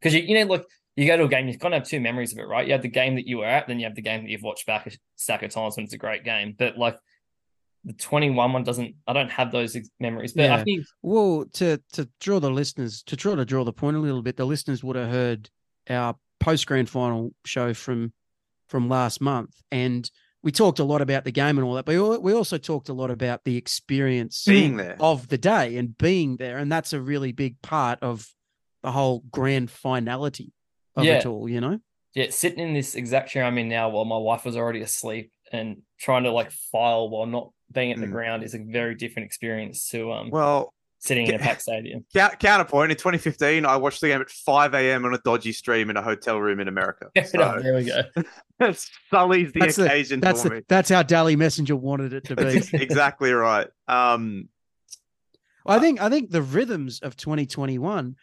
Because you, you know, look, you go to a game, you've got to have two memories of it, right? You have the game that you were at, then you have the game that you've watched back a stack of times when it's a great game. But like the 21 one doesn't, I don't have those ex- memories. But I think Well, to to draw the listeners to try to draw the point a little bit, the listeners would have heard our post grand final show from from last month, and we talked a lot about the game and all that, but we we also talked a lot about the experience Being there. of the day and being there, and that's a really big part of the whole grand finality of Yeah. it all. You know, yeah, sitting in this exact chair I'm in now while my wife was already asleep and trying to like file while not being at the Mm. ground is a very different experience to um Well, sitting in a packed stadium. Counterpoint in 2015, I watched the game at 5 a.m. on a dodgy stream in a hotel room in America. So there we go. that sullies the That's the- occasion that's for the, me. that's how Dally Messenger wanted it to be. Exactly right. Um, I think I think the rhythms of 2021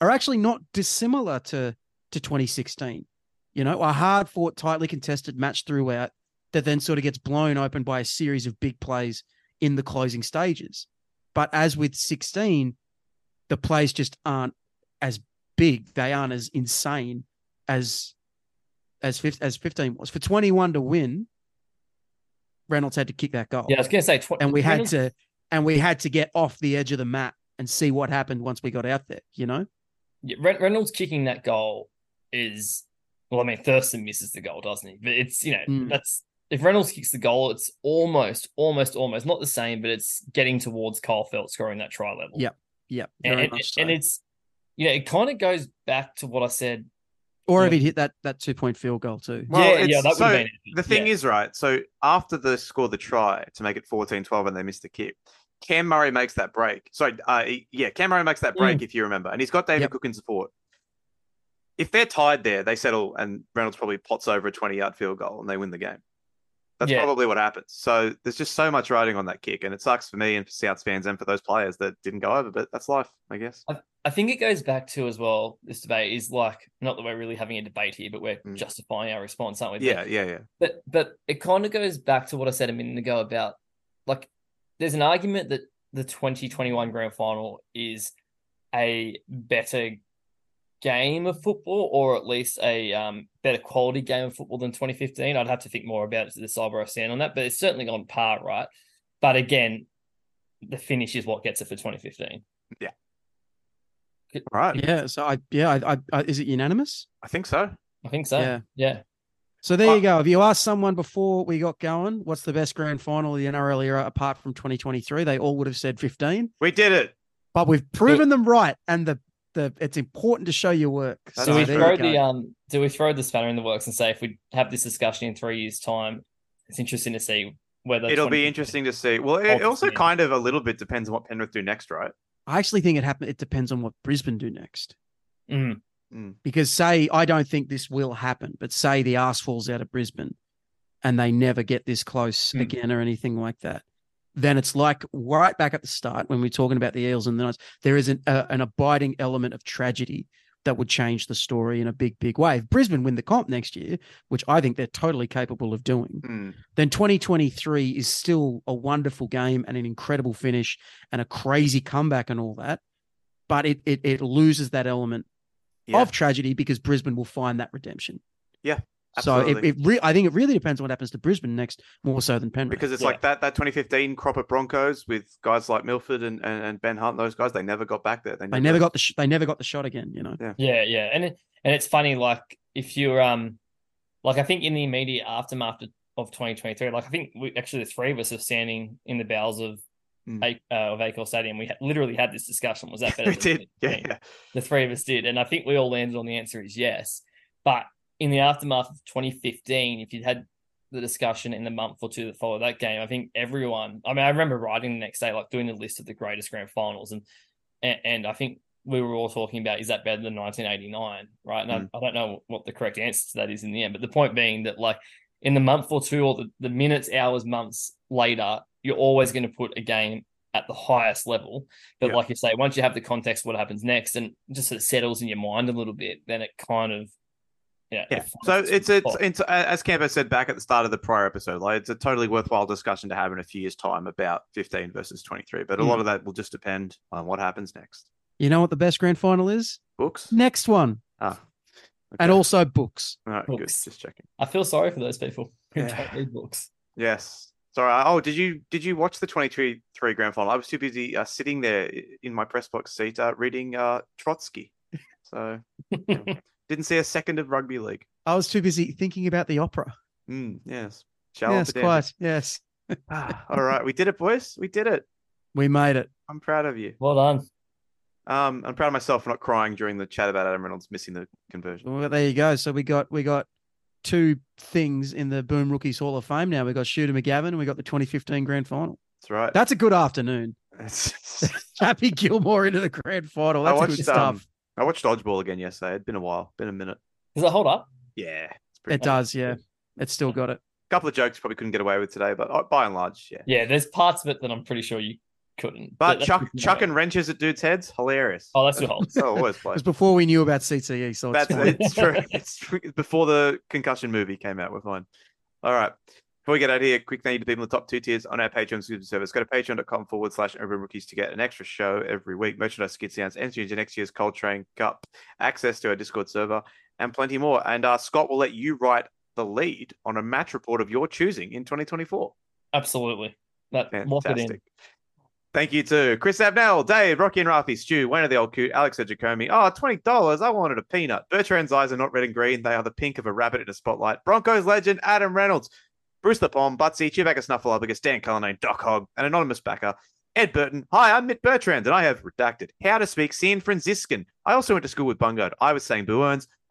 are actually not dissimilar to to 2016. You know, a hard fought, tightly contested match throughout that then sort of gets blown open by a series of big plays in the closing stages. But as with 16, the plays just aren't as big. They aren't as insane as as 15, as 15 was. For 21 to win, Reynolds had to kick that goal Yeah, I was gonna say tw- and we had to and we had to get off the edge of the mat and see what happened once we got out there you know Yeah, Reynolds kicking that goal is well, I mean Thurston misses the goal, doesn't he? But it's you know Mm. that's if Reynolds kicks the goal, it's almost, almost, almost not the same, but it's getting towards Kyle Feldt scoring that try level. Yep. yeah and, very and, much so. and it's you know it kind of goes back to what I said. or if yeah. he hit that that two point field goal too Well, yeah, yeah, it's- that would so have been epic. the thing Yeah. is, right? So after they score the try to make it 14 12 and they missed the kick, Cam Murray makes that break. Sorry, uh, yeah, Cam Murray makes that break, if you remember. And he's got Damien Yep. Cook in support. If they're tied there, they settle and Reynolds probably pots over a 20 yard field goal and they win the game. That's Yeah. probably what happens. So there's just so much riding on that kick, and it sucks for me and for Souths fans and for those players that didn't go over. But that's life, I guess. I think it goes back to as well. This debate is like not that we're really having a debate here, but we're Mm. justifying our response, aren't we? But- Yeah, yeah, yeah. But but it kind of goes back to what I said a minute ago about like there's an argument that the 2021 grand final is a better game of football or at least a um, better quality game of football than 2015. I'd have to think more about it to decide where I stand on that, but it's certainly on par, right? But again, the finish is what gets it for 2015. All right. Yeah. So I yeah I, I, I is it unanimous? I think so. I think so. Yeah. Yeah. So there you go. If you asked someone before we got going, what's the best grand final of the NRL era apart from 2023, they all would have said 15. We did it. But we've proven them right, and the the it's important to show your work. So, Do we throw the um? Do we throw the spanner in the works and say if we have this discussion in three years' time, it's interesting to see whether It'll be interesting to see. Well, it Ultimately. also kind of a little bit depends on what Penrith do next, right? I actually think it happen. It depends on what Brisbane do next. Mm. Because say I don't think this will happen, but say the ass falls out of Brisbane, and they never get this close Mm. again or anything like that, then it's like right back at the start when we're talking about the Eels and the Knights. There is an uh, an abiding element of tragedy that would change the story in a big, big way. If Brisbane win the comp next year, which I think they're totally capable of doing, Hmm. then 2023 is still a wonderful game and an incredible finish and a crazy comeback and all that. But it it, it loses that element Yeah. of tragedy because Brisbane will find that redemption. Yeah, So it, it re- I think it really depends on what happens to Brisbane next, more so than Penrith. because it's Yeah. like that that 2015 crop of Broncos with guys like Milford and, and, and Ben Hunt, those guys, they never got back there. they never got the sh- they never got the shot again. You know. Yeah, yeah, and it, and it's funny. Like if you're um, like I think in the immediate aftermath of, of 2023, like I think we actually the three of us are standing in the bowels of. Mm. A- Uh, of Accor Stadium, we ha- literally had this discussion. Was that better? we than did. Yeah, yeah. the three of us did, and I think we all landed on the answer is yes. But in the aftermath of 2015, if you'd had the discussion in the month or two that followed that game, I think everyone. I mean, I remember writing the next day, like doing a list of the greatest grand finals, and and, and I think we were all talking about is that better than 1989, right? And I, mm. I don't know what the correct answer to that is in the end, but the point being that like in the month or two, or the, the minutes, hours, months later, you're always going to put a game at the highest level. But Yeah. like you say, once you have the context, what happens next, and just sort of settles in your mind a little bit, then it kind of yeah. Yeah. So it's its it's, it's as Campo said back at the start of the prior episode, like it's a totally worthwhile discussion to have in a few years' time about 15 versus 23. But a Hmm. lot of that will just depend on what happens next. You know what the best grand final is? Books. Next one, Ah. and also books. All right, good. Books. Just checking. I feel sorry for those people who Yeah. don't read books. Yes. Sorry. Oh, did you did you watch the 23 three grand final? I was too busy uh, sitting there in my press box seat uh, reading uh, Trotsky. So didn't see a second of rugby league. I was too busy thinking about the opera. Mm, yes. Shall yes, quite. Yes, Ah, all right, we did it, boys. We did it. we made it. I'm proud of you. well done. Um, I'm proud of myself for not crying during the chat about Adam Reynolds missing the conversion. Well, there you go. So we got we got two things in the Boom Rookies Hall of Fame now. We got Shooter McGavin and we got the 2015 Grand Final. That's right. That's a good afternoon. Happy Gilmore into the Grand Final. I That's watched good stuff. um, I watched dodgeball again yesterday. It'd been a while, been a minute. Does it hold up? Yeah, it's pretty. it does, yeah. It's still got it. A couple of jokes probably couldn't get away with today, but uh, by and large, yeah. Yeah, there's parts of it that I'm pretty sure you couldn't. But that's chuck good to chucking wrenches at dudes' heads, hilarious. Oh, that's good. So always It play. was before we knew about CTE, so it's That's fine. it's true. It's true. before the concussion movie came out. We're fine. All right. Before we get out of here, quick thank you to people in the top two tiers on our Patreon subscription service. Go to patreon.com forward slash Urban Rookies to get an extra show every week, merchandise, skid sounds, entry into next year's Coltrane Cup, access to our Discord server, and plenty more. And uh, Scott will let you write the lead on a match report of your choosing in 2024. Absolutely. That. Fantastic. Thank you to Chris Abnell, Dave, Rocky and Rafi, Stu, Wayne of the Old Coot, Alex Jacomi. Oh, $20. I wanted a peanut. Bertrand's eyes are not red and green. They are the pink of a rabbit in a spotlight. Broncos legend Adam Reynolds, Bruce the Bomb, Butsy, Chewbacca Snuffleupagus, Dan Cullinane, Doc Hogg, an anonymous backer, Ed Burton. Hi, I'm Mitt Bertrand, and I have redacted How to Speak San Franciscan I also went to school with Bungard. I was saying Boo.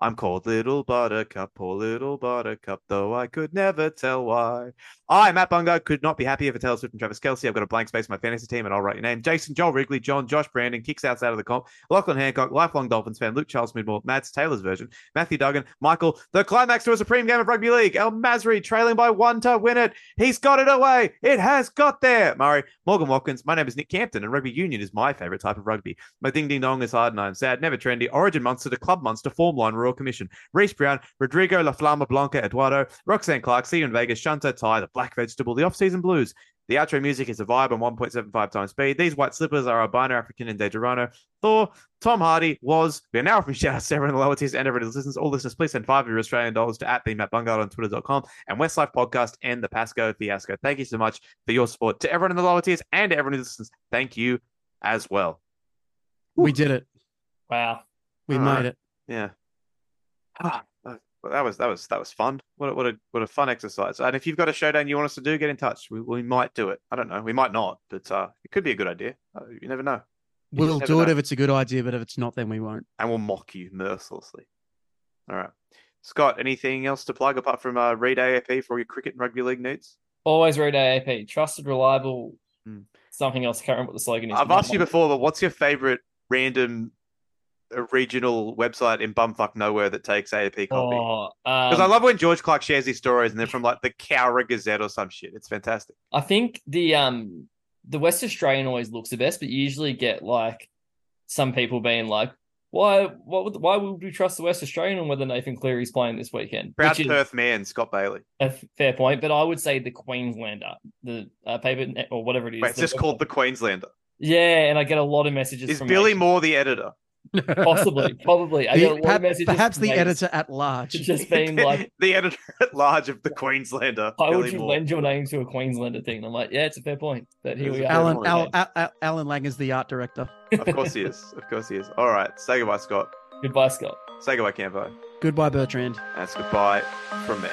I'm called Little Buttercup, poor Little Buttercup, though I could never tell why. I, Matt Bungard, could not be happier for Taylor Swift and Travis Kelce. I've got a blank space in my fantasy team, and I'll write your name. Jason, Joel Wrigley, John, Josh Brandon, kicks outside of the comp, Lachlan Hancock, lifelong Dolphins fan, Luke Charles Midmore, Mads Taylor's version, Matthew Duggan, Michael, the climax to a supreme game of rugby league, El Masri trailing by one to win it. He's got it away. It has got there. Murray, Morgan Watkins. My name is Nick Campton, and rugby union is my favorite type of rugby. My ding ding dong is hard and I'm sad, never trendy. Origin monster to club monster, form line, Royal Commission. Reese Brown, Rodrigo La Flama Blanca, Eduardo, Roxanne Clark, see in Vegas, Shanta Ty, the Black Vegetable, the off-season blues. The outro music is a vibe on 1.75 times speed. These white slippers are albino African and Dejerano. Thor, Tom Hardy was. We are now from shout everyone in the lower tiers and everyone who listens. All listeners, please send five of your Australian dollars to at the Matt Bungard on twitter.com and Westlife Podcast and the Pasco Fiasco. Thank you so much for your support. To everyone in the lower tiers and to everyone who listens, thank you as well. We did it. Wow. We All made right. it. Yeah. Ah, Well, that was that was that was fun. What a, what a what a fun exercise. And if you've got a showdown you want us to do, get in touch. We, we might do it. I don't know. We might not, but uh, it could be a good idea. Uh, you never know. You We'll just do never it if it's a good idea, but if it's not, then we won't. and we'll mock you mercilessly. All right, Scott. Anything else to plug apart from uh, read AAP for all your cricket and rugby league needs? Always read AAP. Trusted, reliable. Hmm. Something else. I can't remember what the slogan is. I've asked you before, but what's your favorite random uh, regional website in bumfuck nowhere that takes AAP copy? Oh, Because I um, love when George Clark shares these stories and they're from like the Cowra Gazette or some shit. It's fantastic. I think the um the West Australian always looks the best, but you usually get like some people being like, "Why? What? Would, why would we trust the West Australian on whether Nathan Cleary's playing this weekend?" Proud Which Perth man, Scott Bailey. a f- fair point, but I would say the Queenslander, the uh, paper or whatever it is. Wait, it's just called the Queenslander. Yeah, and I get a lot of messages. Is from Billy. Moore the editor? Possibly, probably? I The- get a lot perhaps of perhaps the mates editor at large. just being like, the editor at large of the Queenslander. "Why would you Moore. lend your name to a Queenslander thing?" And I'm like, "Yeah, it's a fair point." But here we a are. Alan. Al, Al, Al, Alan Lang is the art director. Of course he is. Of course he is. All right. Say goodbye, Scott. Goodbye, Scott. Say goodbye, Campo. Goodbye, Bertrand. That's goodbye from me.